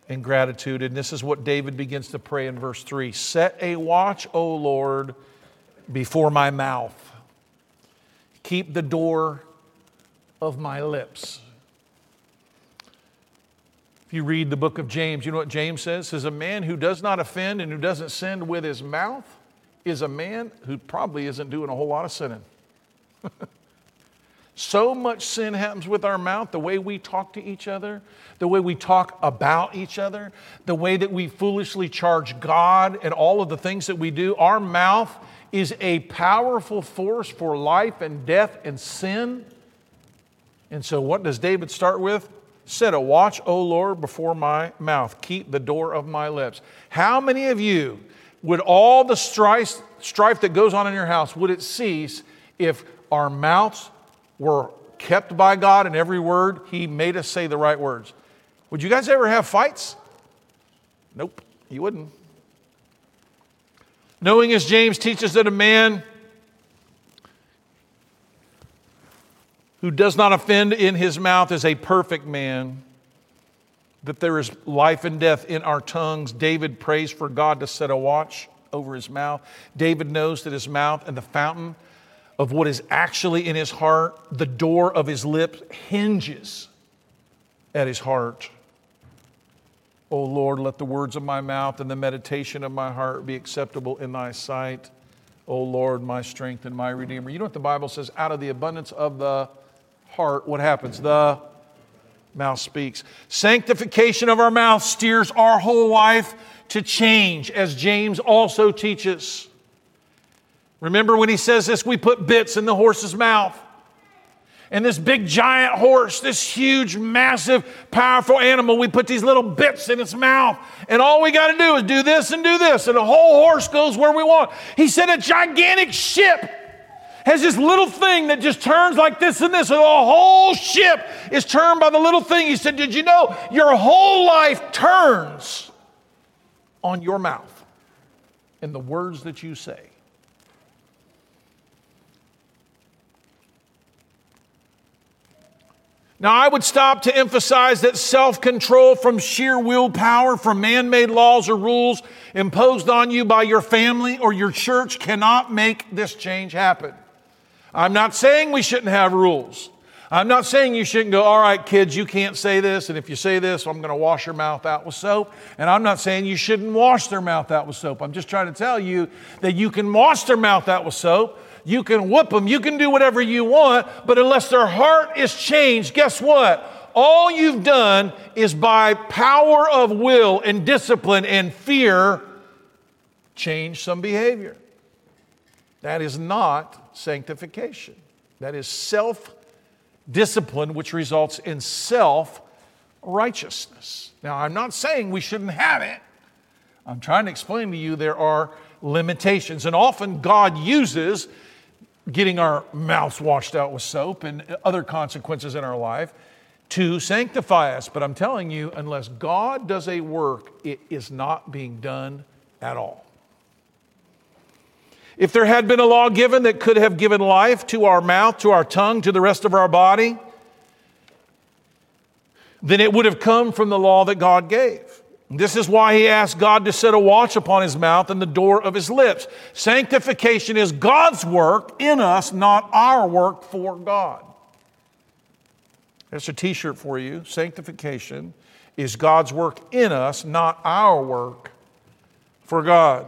and gratitude. And this is what David begins to pray in verse 3 Set a watch, O Lord, before my mouth. Keep the door of my lips. You read the book of James, you know what James says? Says a man who does not offend and who doesn't sin with his mouth is a man who probably isn't doing a whole lot of sinning. So much sin happens with our mouth, the way we talk to each other, the way we talk about each other, the way that we foolishly charge God and all of the things that we do. Our mouth is a powerful force for life and death and sin. And so, what does David start with? Set a watch, O Lord, before my mouth. Keep the door of my lips. How many of you would all the strife, strife that goes on in your house, would it cease if our mouths were kept by God in every word. He made us say the right words. Would you guys ever have fights? Nope, you wouldn't. Knowing as James teaches that a man who does not offend in his mouth is a perfect man, that there is life and death in our tongues. David prays for God to set a watch over his mouth. David knows that his mouth and the fountain of what is actually in his heart, the door of his lips, hinges at his heart. O Lord, let the words of my mouth and the meditation of my heart be acceptable in thy sight. O Lord, my strength and my redeemer. You know what the Bible says? Out of the abundance of the heart, what happens? The mouth speaks. Sanctification of our mouth steers our whole life to change, as James also teaches. Remember when he says this, we put bits in the horse's mouth. And this big giant horse, this huge, massive, powerful animal, we put these little bits in its mouth. And all we got to do is do this and do this. And the whole horse goes where we want. He said a gigantic ship has this little thing that just turns like this and this, and the whole ship is turned by the little thing. He said, Did you know your whole life turns on your mouth and the words that you say? Now, I would stop to emphasize that self control from sheer willpower, from man made laws or rules imposed on you by your family or your church cannot make this change happen. I'm not saying we shouldn't have rules. I'm not saying you shouldn't go, all right, kids, you can't say this, and if you say this, I'm going to wash your mouth out with soap. And I'm not saying you shouldn't wash their mouth out with soap. I'm just trying to tell you that you can wash their mouth out with soap, you can whoop them, you can do whatever you want, but unless their heart is changed, guess what? All you've done is by power of will and discipline and fear change some behavior. That is not sanctification. That is self discipline, which results in self righteousness. Now, I'm not saying we shouldn't have it. I'm trying to explain to you there are limitations. And often God uses getting our mouths washed out with soap and other consequences in our life to sanctify us. But I'm telling you, unless God does a work, it is not being done at all. If there had been a law given that could have given life to our mouth, to our tongue, to the rest of our body, then it would have come from the law that God gave. This is why he asked God to set a watch upon his mouth and the door of his lips. Sanctification is God's work in us, not our work for God. There's a t shirt for you. Sanctification is God's work in us, not our work for God.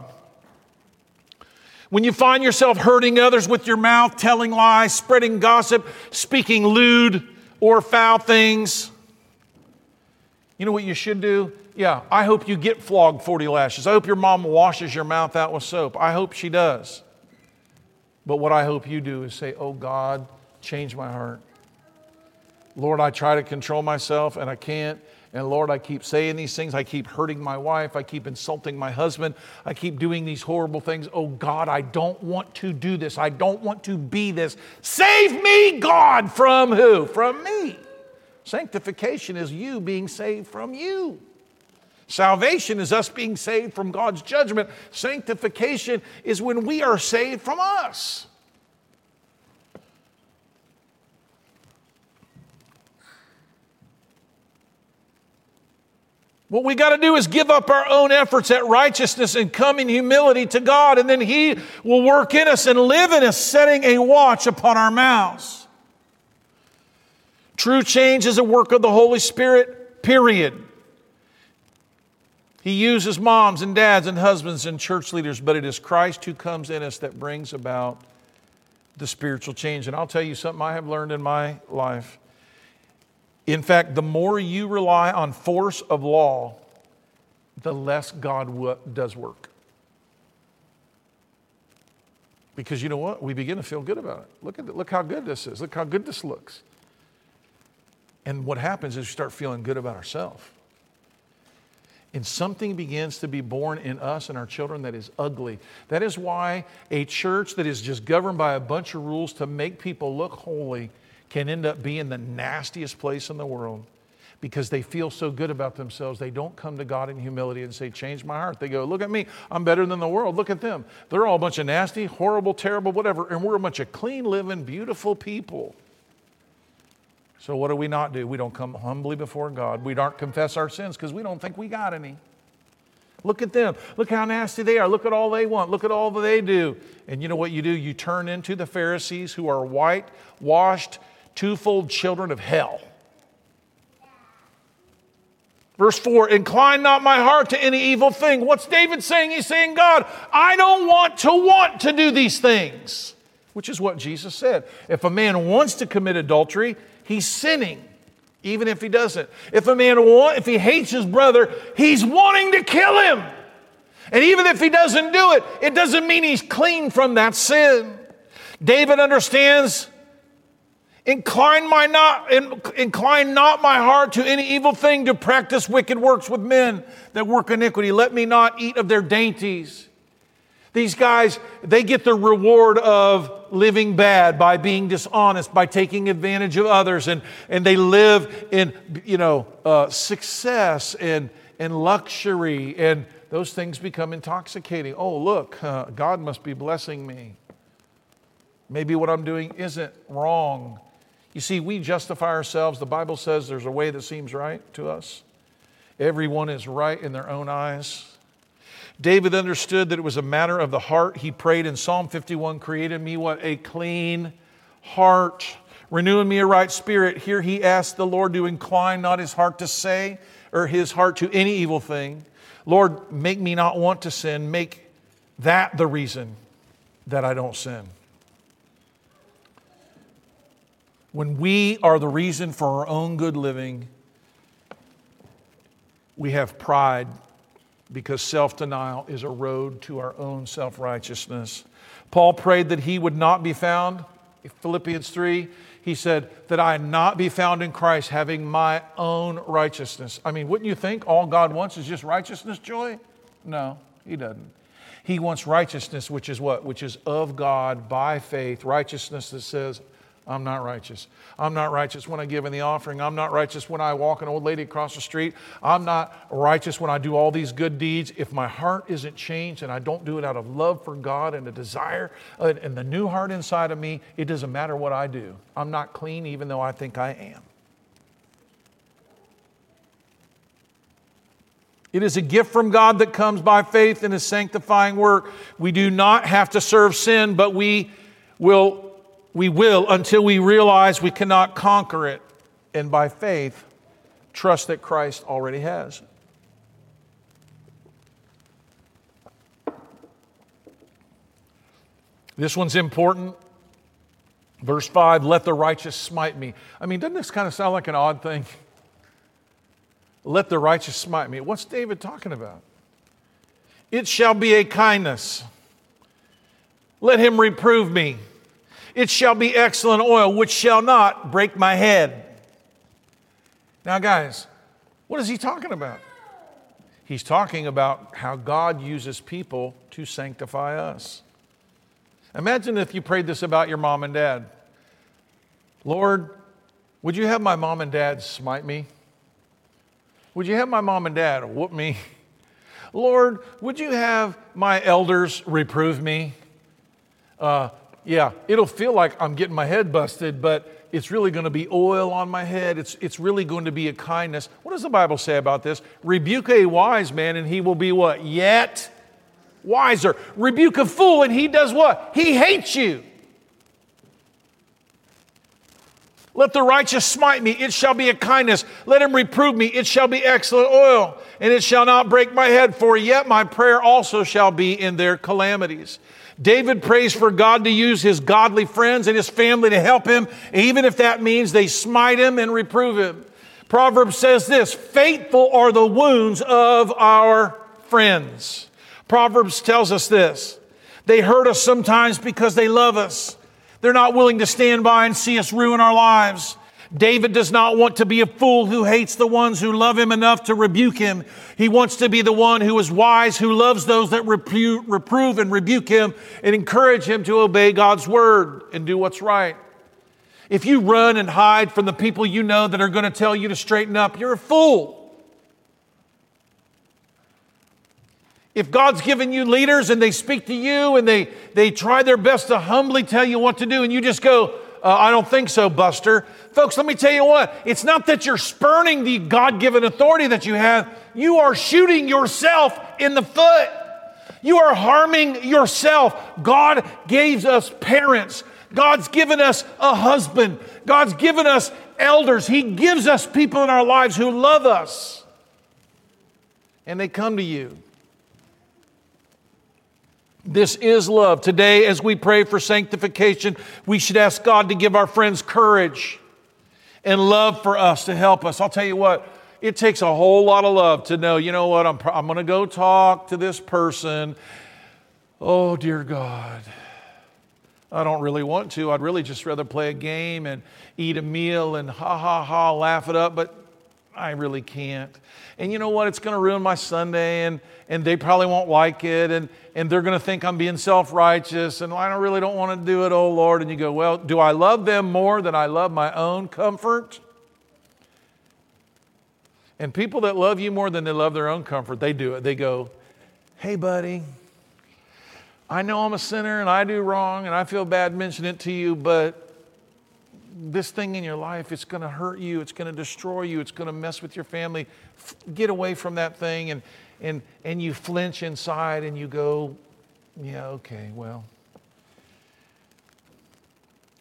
When you find yourself hurting others with your mouth, telling lies, spreading gossip, speaking lewd or foul things, you know what you should do? Yeah, I hope you get flogged 40 lashes. I hope your mom washes your mouth out with soap. I hope she does. But what I hope you do is say, Oh God, change my heart. Lord, I try to control myself and I can't. And Lord, I keep saying these things. I keep hurting my wife. I keep insulting my husband. I keep doing these horrible things. Oh God, I don't want to do this. I don't want to be this. Save me, God, from who? From me. Sanctification is you being saved from you. Salvation is us being saved from God's judgment. Sanctification is when we are saved from us. What we got to do is give up our own efforts at righteousness and come in humility to God, and then He will work in us and live in us, setting a watch upon our mouths. True change is a work of the Holy Spirit, period. He uses moms and dads and husbands and church leaders, but it is Christ who comes in us that brings about the spiritual change. And I'll tell you something I have learned in my life in fact, the more you rely on force of law, the less God w- does work. Because you know what? We begin to feel good about it. Look at it. Look how good this is. Look how good this looks. And what happens is we start feeling good about ourselves. And something begins to be born in us and our children that is ugly. That is why a church that is just governed by a bunch of rules to make people look holy can end up being the nastiest place in the world because they feel so good about themselves. They don't come to God in humility and say, Change my heart. They go, Look at me. I'm better than the world. Look at them. They're all a bunch of nasty, horrible, terrible, whatever. And we're a bunch of clean living, beautiful people. So, what do we not do? We don't come humbly before God. We don't confess our sins because we don't think we got any. Look at them. Look how nasty they are. Look at all they want. Look at all that they do. And you know what you do? You turn into the Pharisees who are white, washed, twofold children of hell. Verse 4 Incline not my heart to any evil thing. What's David saying? He's saying, God, I don't want to want to do these things, which is what Jesus said. If a man wants to commit adultery, he's sinning, even if he doesn't. If a man want, if he hates his brother, he's wanting to kill him. And even if he doesn't do it, it doesn't mean he's clean from that sin. David understands Incline, my not, incline not my heart to any evil thing to practice wicked works with men that work iniquity. Let me not eat of their dainties. These guys, they get the reward of living bad by being dishonest, by taking advantage of others, and, and they live in, you know, uh, success and, and luxury, and those things become intoxicating. Oh, look, uh, God must be blessing me. Maybe what I'm doing isn't wrong. You see, we justify ourselves. The Bible says there's a way that seems right to us. Everyone is right in their own eyes. David understood that it was a matter of the heart. He prayed in Psalm 51 Created me what? A clean heart, renewing me a right spirit. Here he asked the Lord to incline not his heart to say, or his heart to any evil thing. Lord, make me not want to sin. Make that the reason that I don't sin. When we are the reason for our own good living, we have pride because self denial is a road to our own self righteousness. Paul prayed that he would not be found. Philippians 3, he said, that I not be found in Christ having my own righteousness. I mean, wouldn't you think all God wants is just righteousness, joy? No, he doesn't. He wants righteousness, which is what? Which is of God by faith, righteousness that says, I'm not righteous. I'm not righteous when I give in the offering. I'm not righteous when I walk an old lady across the street. I'm not righteous when I do all these good deeds. If my heart isn't changed and I don't do it out of love for God and a desire uh, and the new heart inside of me, it doesn't matter what I do. I'm not clean even though I think I am. It is a gift from God that comes by faith in His sanctifying work. We do not have to serve sin, but we will we will until we realize we cannot conquer it, and by faith, trust that Christ already has. This one's important. Verse 5 let the righteous smite me. I mean, doesn't this kind of sound like an odd thing? Let the righteous smite me. What's David talking about? It shall be a kindness. Let him reprove me. It shall be excellent oil, which shall not break my head. Now, guys, what is he talking about? He's talking about how God uses people to sanctify us. Imagine if you prayed this about your mom and dad Lord, would you have my mom and dad smite me? Would you have my mom and dad whoop me? Lord, would you have my elders reprove me? Uh, yeah, it'll feel like I'm getting my head busted, but it's really going to be oil on my head. It's, it's really going to be a kindness. What does the Bible say about this? Rebuke a wise man, and he will be what? Yet wiser. Rebuke a fool, and he does what? He hates you. Let the righteous smite me, it shall be a kindness. Let him reprove me, it shall be excellent oil, and it shall not break my head, for yet my prayer also shall be in their calamities. David prays for God to use his godly friends and his family to help him, even if that means they smite him and reprove him. Proverbs says this faithful are the wounds of our friends. Proverbs tells us this. They hurt us sometimes because they love us. They're not willing to stand by and see us ruin our lives. David does not want to be a fool who hates the ones who love him enough to rebuke him. He wants to be the one who is wise, who loves those that reprove and rebuke him and encourage him to obey God's word and do what's right. If you run and hide from the people you know that are going to tell you to straighten up, you're a fool. If God's given you leaders and they speak to you and they, they try their best to humbly tell you what to do, and you just go, uh, I don't think so, Buster. Folks, let me tell you what. It's not that you're spurning the God given authority that you have, you are shooting yourself in the foot. You are harming yourself. God gave us parents. God's given us a husband. God's given us elders. He gives us people in our lives who love us. And they come to you. This is love. Today, as we pray for sanctification, we should ask God to give our friends courage and love for us to help us. I'll tell you what, it takes a whole lot of love to know, you know what, I'm, I'm going to go talk to this person. Oh, dear God. I don't really want to. I'd really just rather play a game and eat a meal and ha ha ha, laugh it up, but I really can't. And you know what? It's going to ruin my Sunday, and, and they probably won't like it, and, and they're going to think I'm being self righteous, and I don't really don't want to do it, oh Lord. And you go, Well, do I love them more than I love my own comfort? And people that love you more than they love their own comfort, they do it. They go, Hey, buddy, I know I'm a sinner and I do wrong and I feel bad mentioning it to you, but this thing in your life, it's going to hurt you, it's going to destroy you, it's going to mess with your family. Get away from that thing. And, and, and you flinch inside and you go, yeah, okay, well.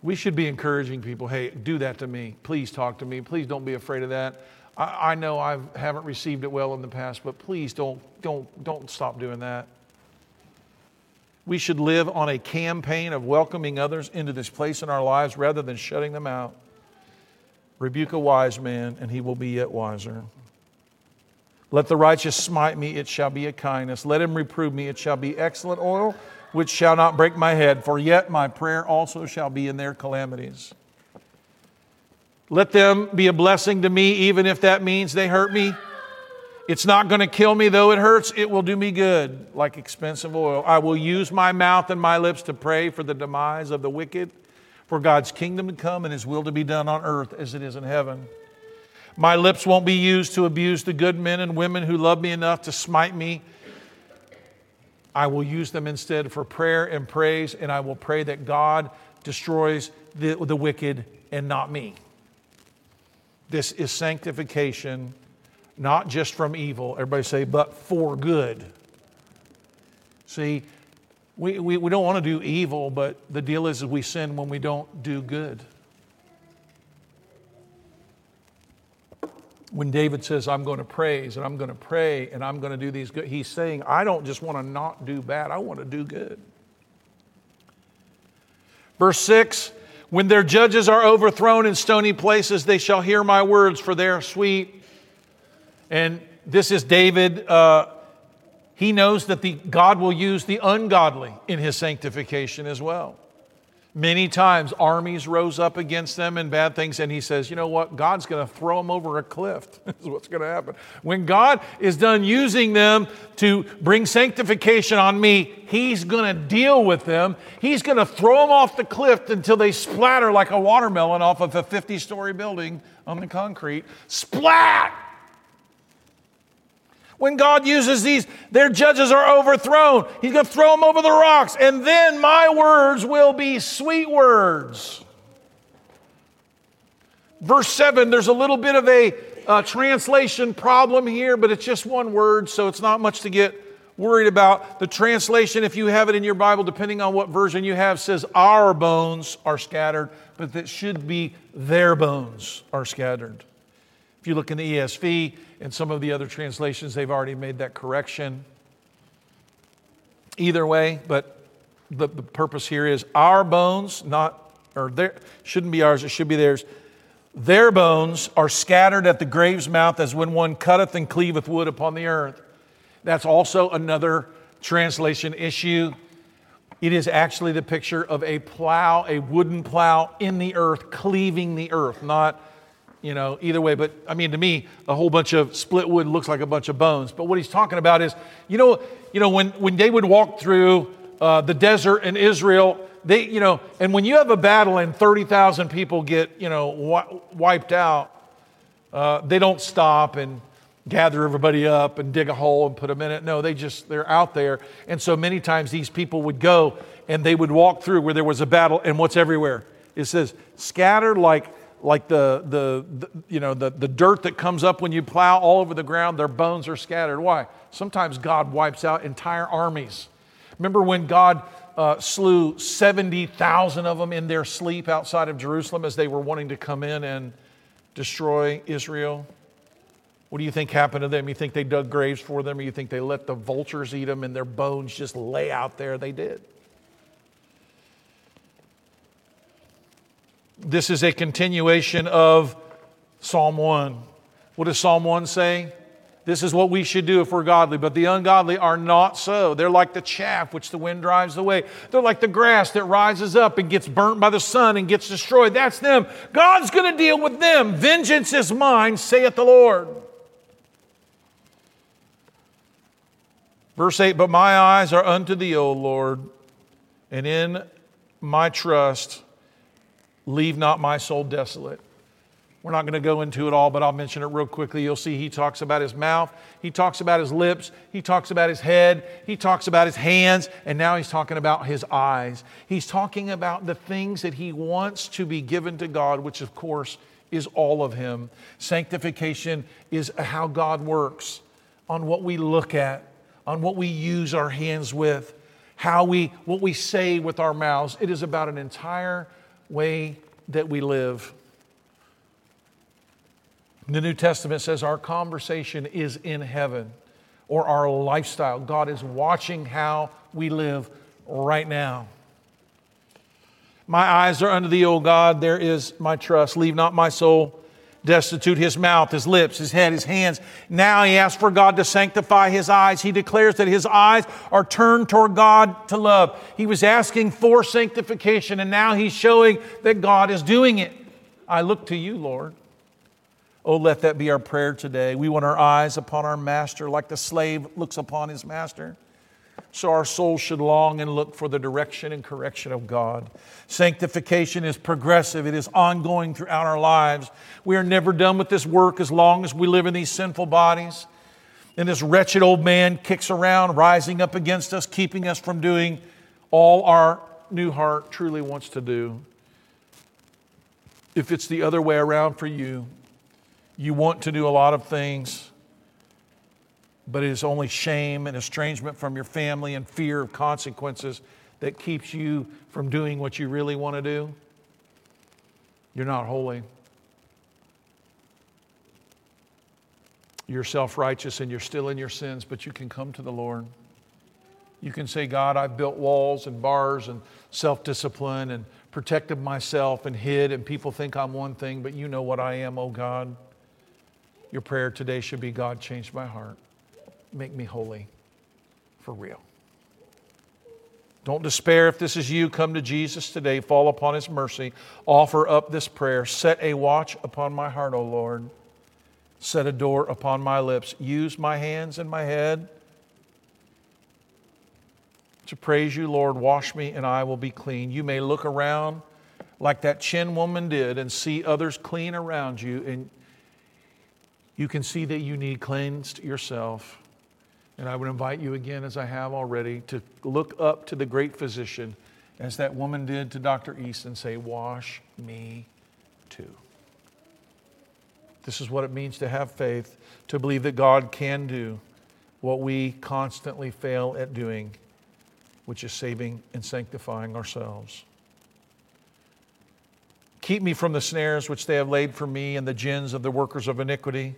We should be encouraging people hey, do that to me. Please talk to me. Please don't be afraid of that. I, I know I haven't received it well in the past, but please don't, don't, don't stop doing that. We should live on a campaign of welcoming others into this place in our lives rather than shutting them out. Rebuke a wise man, and he will be yet wiser. Let the righteous smite me, it shall be a kindness. Let him reprove me, it shall be excellent oil, which shall not break my head, for yet my prayer also shall be in their calamities. Let them be a blessing to me, even if that means they hurt me. It's not going to kill me, though it hurts. It will do me good, like expensive oil. I will use my mouth and my lips to pray for the demise of the wicked, for God's kingdom to come and his will to be done on earth as it is in heaven. My lips won't be used to abuse the good men and women who love me enough to smite me. I will use them instead for prayer and praise, and I will pray that God destroys the, the wicked and not me. This is sanctification not just from evil. Everybody say, but for good. See, we, we, we don't want to do evil, but the deal is we sin when we don't do good. When David says, I'm going to praise and I'm going to pray and I'm going to do these good, he's saying, I don't just want to not do bad, I want to do good. Verse 6 When their judges are overthrown in stony places, they shall hear my words, for they are sweet. And this is David. Uh, he knows that the, God will use the ungodly in his sanctification as well. Many times armies rose up against them and bad things, and he says, You know what? God's going to throw them over a cliff. is what's going to happen. When God is done using them to bring sanctification on me, he's going to deal with them. He's going to throw them off the cliff until they splatter like a watermelon off of a 50 story building on the concrete. Splat! When God uses these, their judges are overthrown. He's going to throw them over the rocks, and then my words will be sweet words. Verse 7, there's a little bit of a, a translation problem here, but it's just one word, so it's not much to get worried about. The translation, if you have it in your Bible, depending on what version you have, says, Our bones are scattered, but that should be their bones are scattered. If you look in the ESV, and some of the other translations, they've already made that correction. Either way, but the, the purpose here is our bones, not, or there, shouldn't be ours, it should be theirs. Their bones are scattered at the grave's mouth as when one cutteth and cleaveth wood upon the earth. That's also another translation issue. It is actually the picture of a plow, a wooden plow in the earth, cleaving the earth, not you know, either way. But I mean, to me, a whole bunch of split wood looks like a bunch of bones. But what he's talking about is, you know, you know, when, when they would walk through uh, the desert in Israel, they, you know, and when you have a battle and 30,000 people get, you know, wi- wiped out, uh, they don't stop and gather everybody up and dig a hole and put them in it. No, they just, they're out there. And so many times these people would go and they would walk through where there was a battle and what's everywhere? It says scattered like, like the, the, the you know, the, the dirt that comes up when you plow all over the ground, their bones are scattered. Why? Sometimes God wipes out entire armies. Remember when God uh, slew 70,000 of them in their sleep outside of Jerusalem as they were wanting to come in and destroy Israel? What do you think happened to them? You think they dug graves for them, or you think they let the vultures eat them and their bones just lay out there? They did. This is a continuation of Psalm 1. What does Psalm 1 say? This is what we should do if we're godly. But the ungodly are not so. They're like the chaff which the wind drives away. They're like the grass that rises up and gets burnt by the sun and gets destroyed. That's them. God's going to deal with them. Vengeance is mine, saith the Lord. Verse 8 But my eyes are unto thee, O Lord, and in my trust leave not my soul desolate. We're not going to go into it all, but I'll mention it real quickly. You'll see he talks about his mouth, he talks about his lips, he talks about his head, he talks about his hands, and now he's talking about his eyes. He's talking about the things that he wants to be given to God, which of course is all of him. Sanctification is how God works on what we look at, on what we use our hands with, how we what we say with our mouths. It is about an entire way that we live. The New Testament says our conversation is in heaven or our lifestyle. God is watching how we live right now. My eyes are unto thee, O God, there is my trust. Leave not my soul destitute his mouth, his lips, his head, his hands. Now he asks for God to sanctify his eyes. He declares that his eyes are turned toward God to love. He was asking for sanctification, and now he's showing that God is doing it. I look to you, Lord. Oh, let that be our prayer today. We want our eyes upon our master like the slave looks upon his master. So our souls should long and look for the direction and correction of God. Sanctification is progressive, it is ongoing throughout our lives. We are never done with this work as long as we live in these sinful bodies. And this wretched old man kicks around, rising up against us, keeping us from doing all our new heart truly wants to do. If it's the other way around for you, you want to do a lot of things, but it is only shame and estrangement from your family and fear of consequences that keeps you from doing what you really want to do. You're not holy. You're self righteous and you're still in your sins, but you can come to the Lord. You can say, God, I've built walls and bars and self discipline and protected myself and hid, and people think I'm one thing, but you know what I am, oh God. Your prayer today should be God, change my heart. Make me holy for real. Don't despair if this is you. Come to Jesus today. Fall upon his mercy. Offer up this prayer. Set a watch upon my heart, O Lord. Set a door upon my lips. Use my hands and my head to praise you, Lord. Wash me and I will be clean. You may look around like that Chin woman did and see others clean around you, and you can see that you need cleansed yourself. And I would invite you again, as I have already, to look up to the great physician, as that woman did to Dr. East, and say, Wash me too. This is what it means to have faith, to believe that God can do what we constantly fail at doing, which is saving and sanctifying ourselves. Keep me from the snares which they have laid for me and the gins of the workers of iniquity.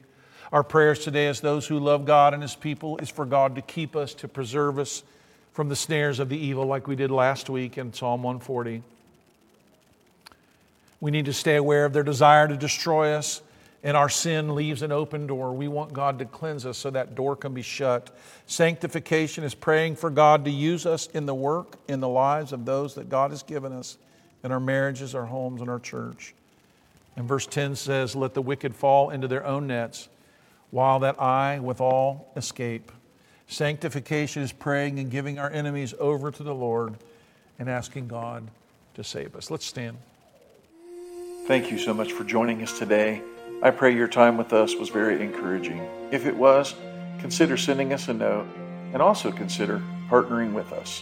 Our prayers today, as those who love God and His people, is for God to keep us, to preserve us from the snares of the evil, like we did last week in Psalm 140. We need to stay aware of their desire to destroy us, and our sin leaves an open door. We want God to cleanse us so that door can be shut. Sanctification is praying for God to use us in the work, in the lives of those that God has given us, in our marriages, our homes, and our church. And verse 10 says, Let the wicked fall into their own nets while that I withal escape. Sanctification is praying and giving our enemies over to the Lord and asking God to save us. Let's stand. Thank you so much for joining us today. I pray your time with us was very encouraging. If it was, consider sending us a note and also consider partnering with us.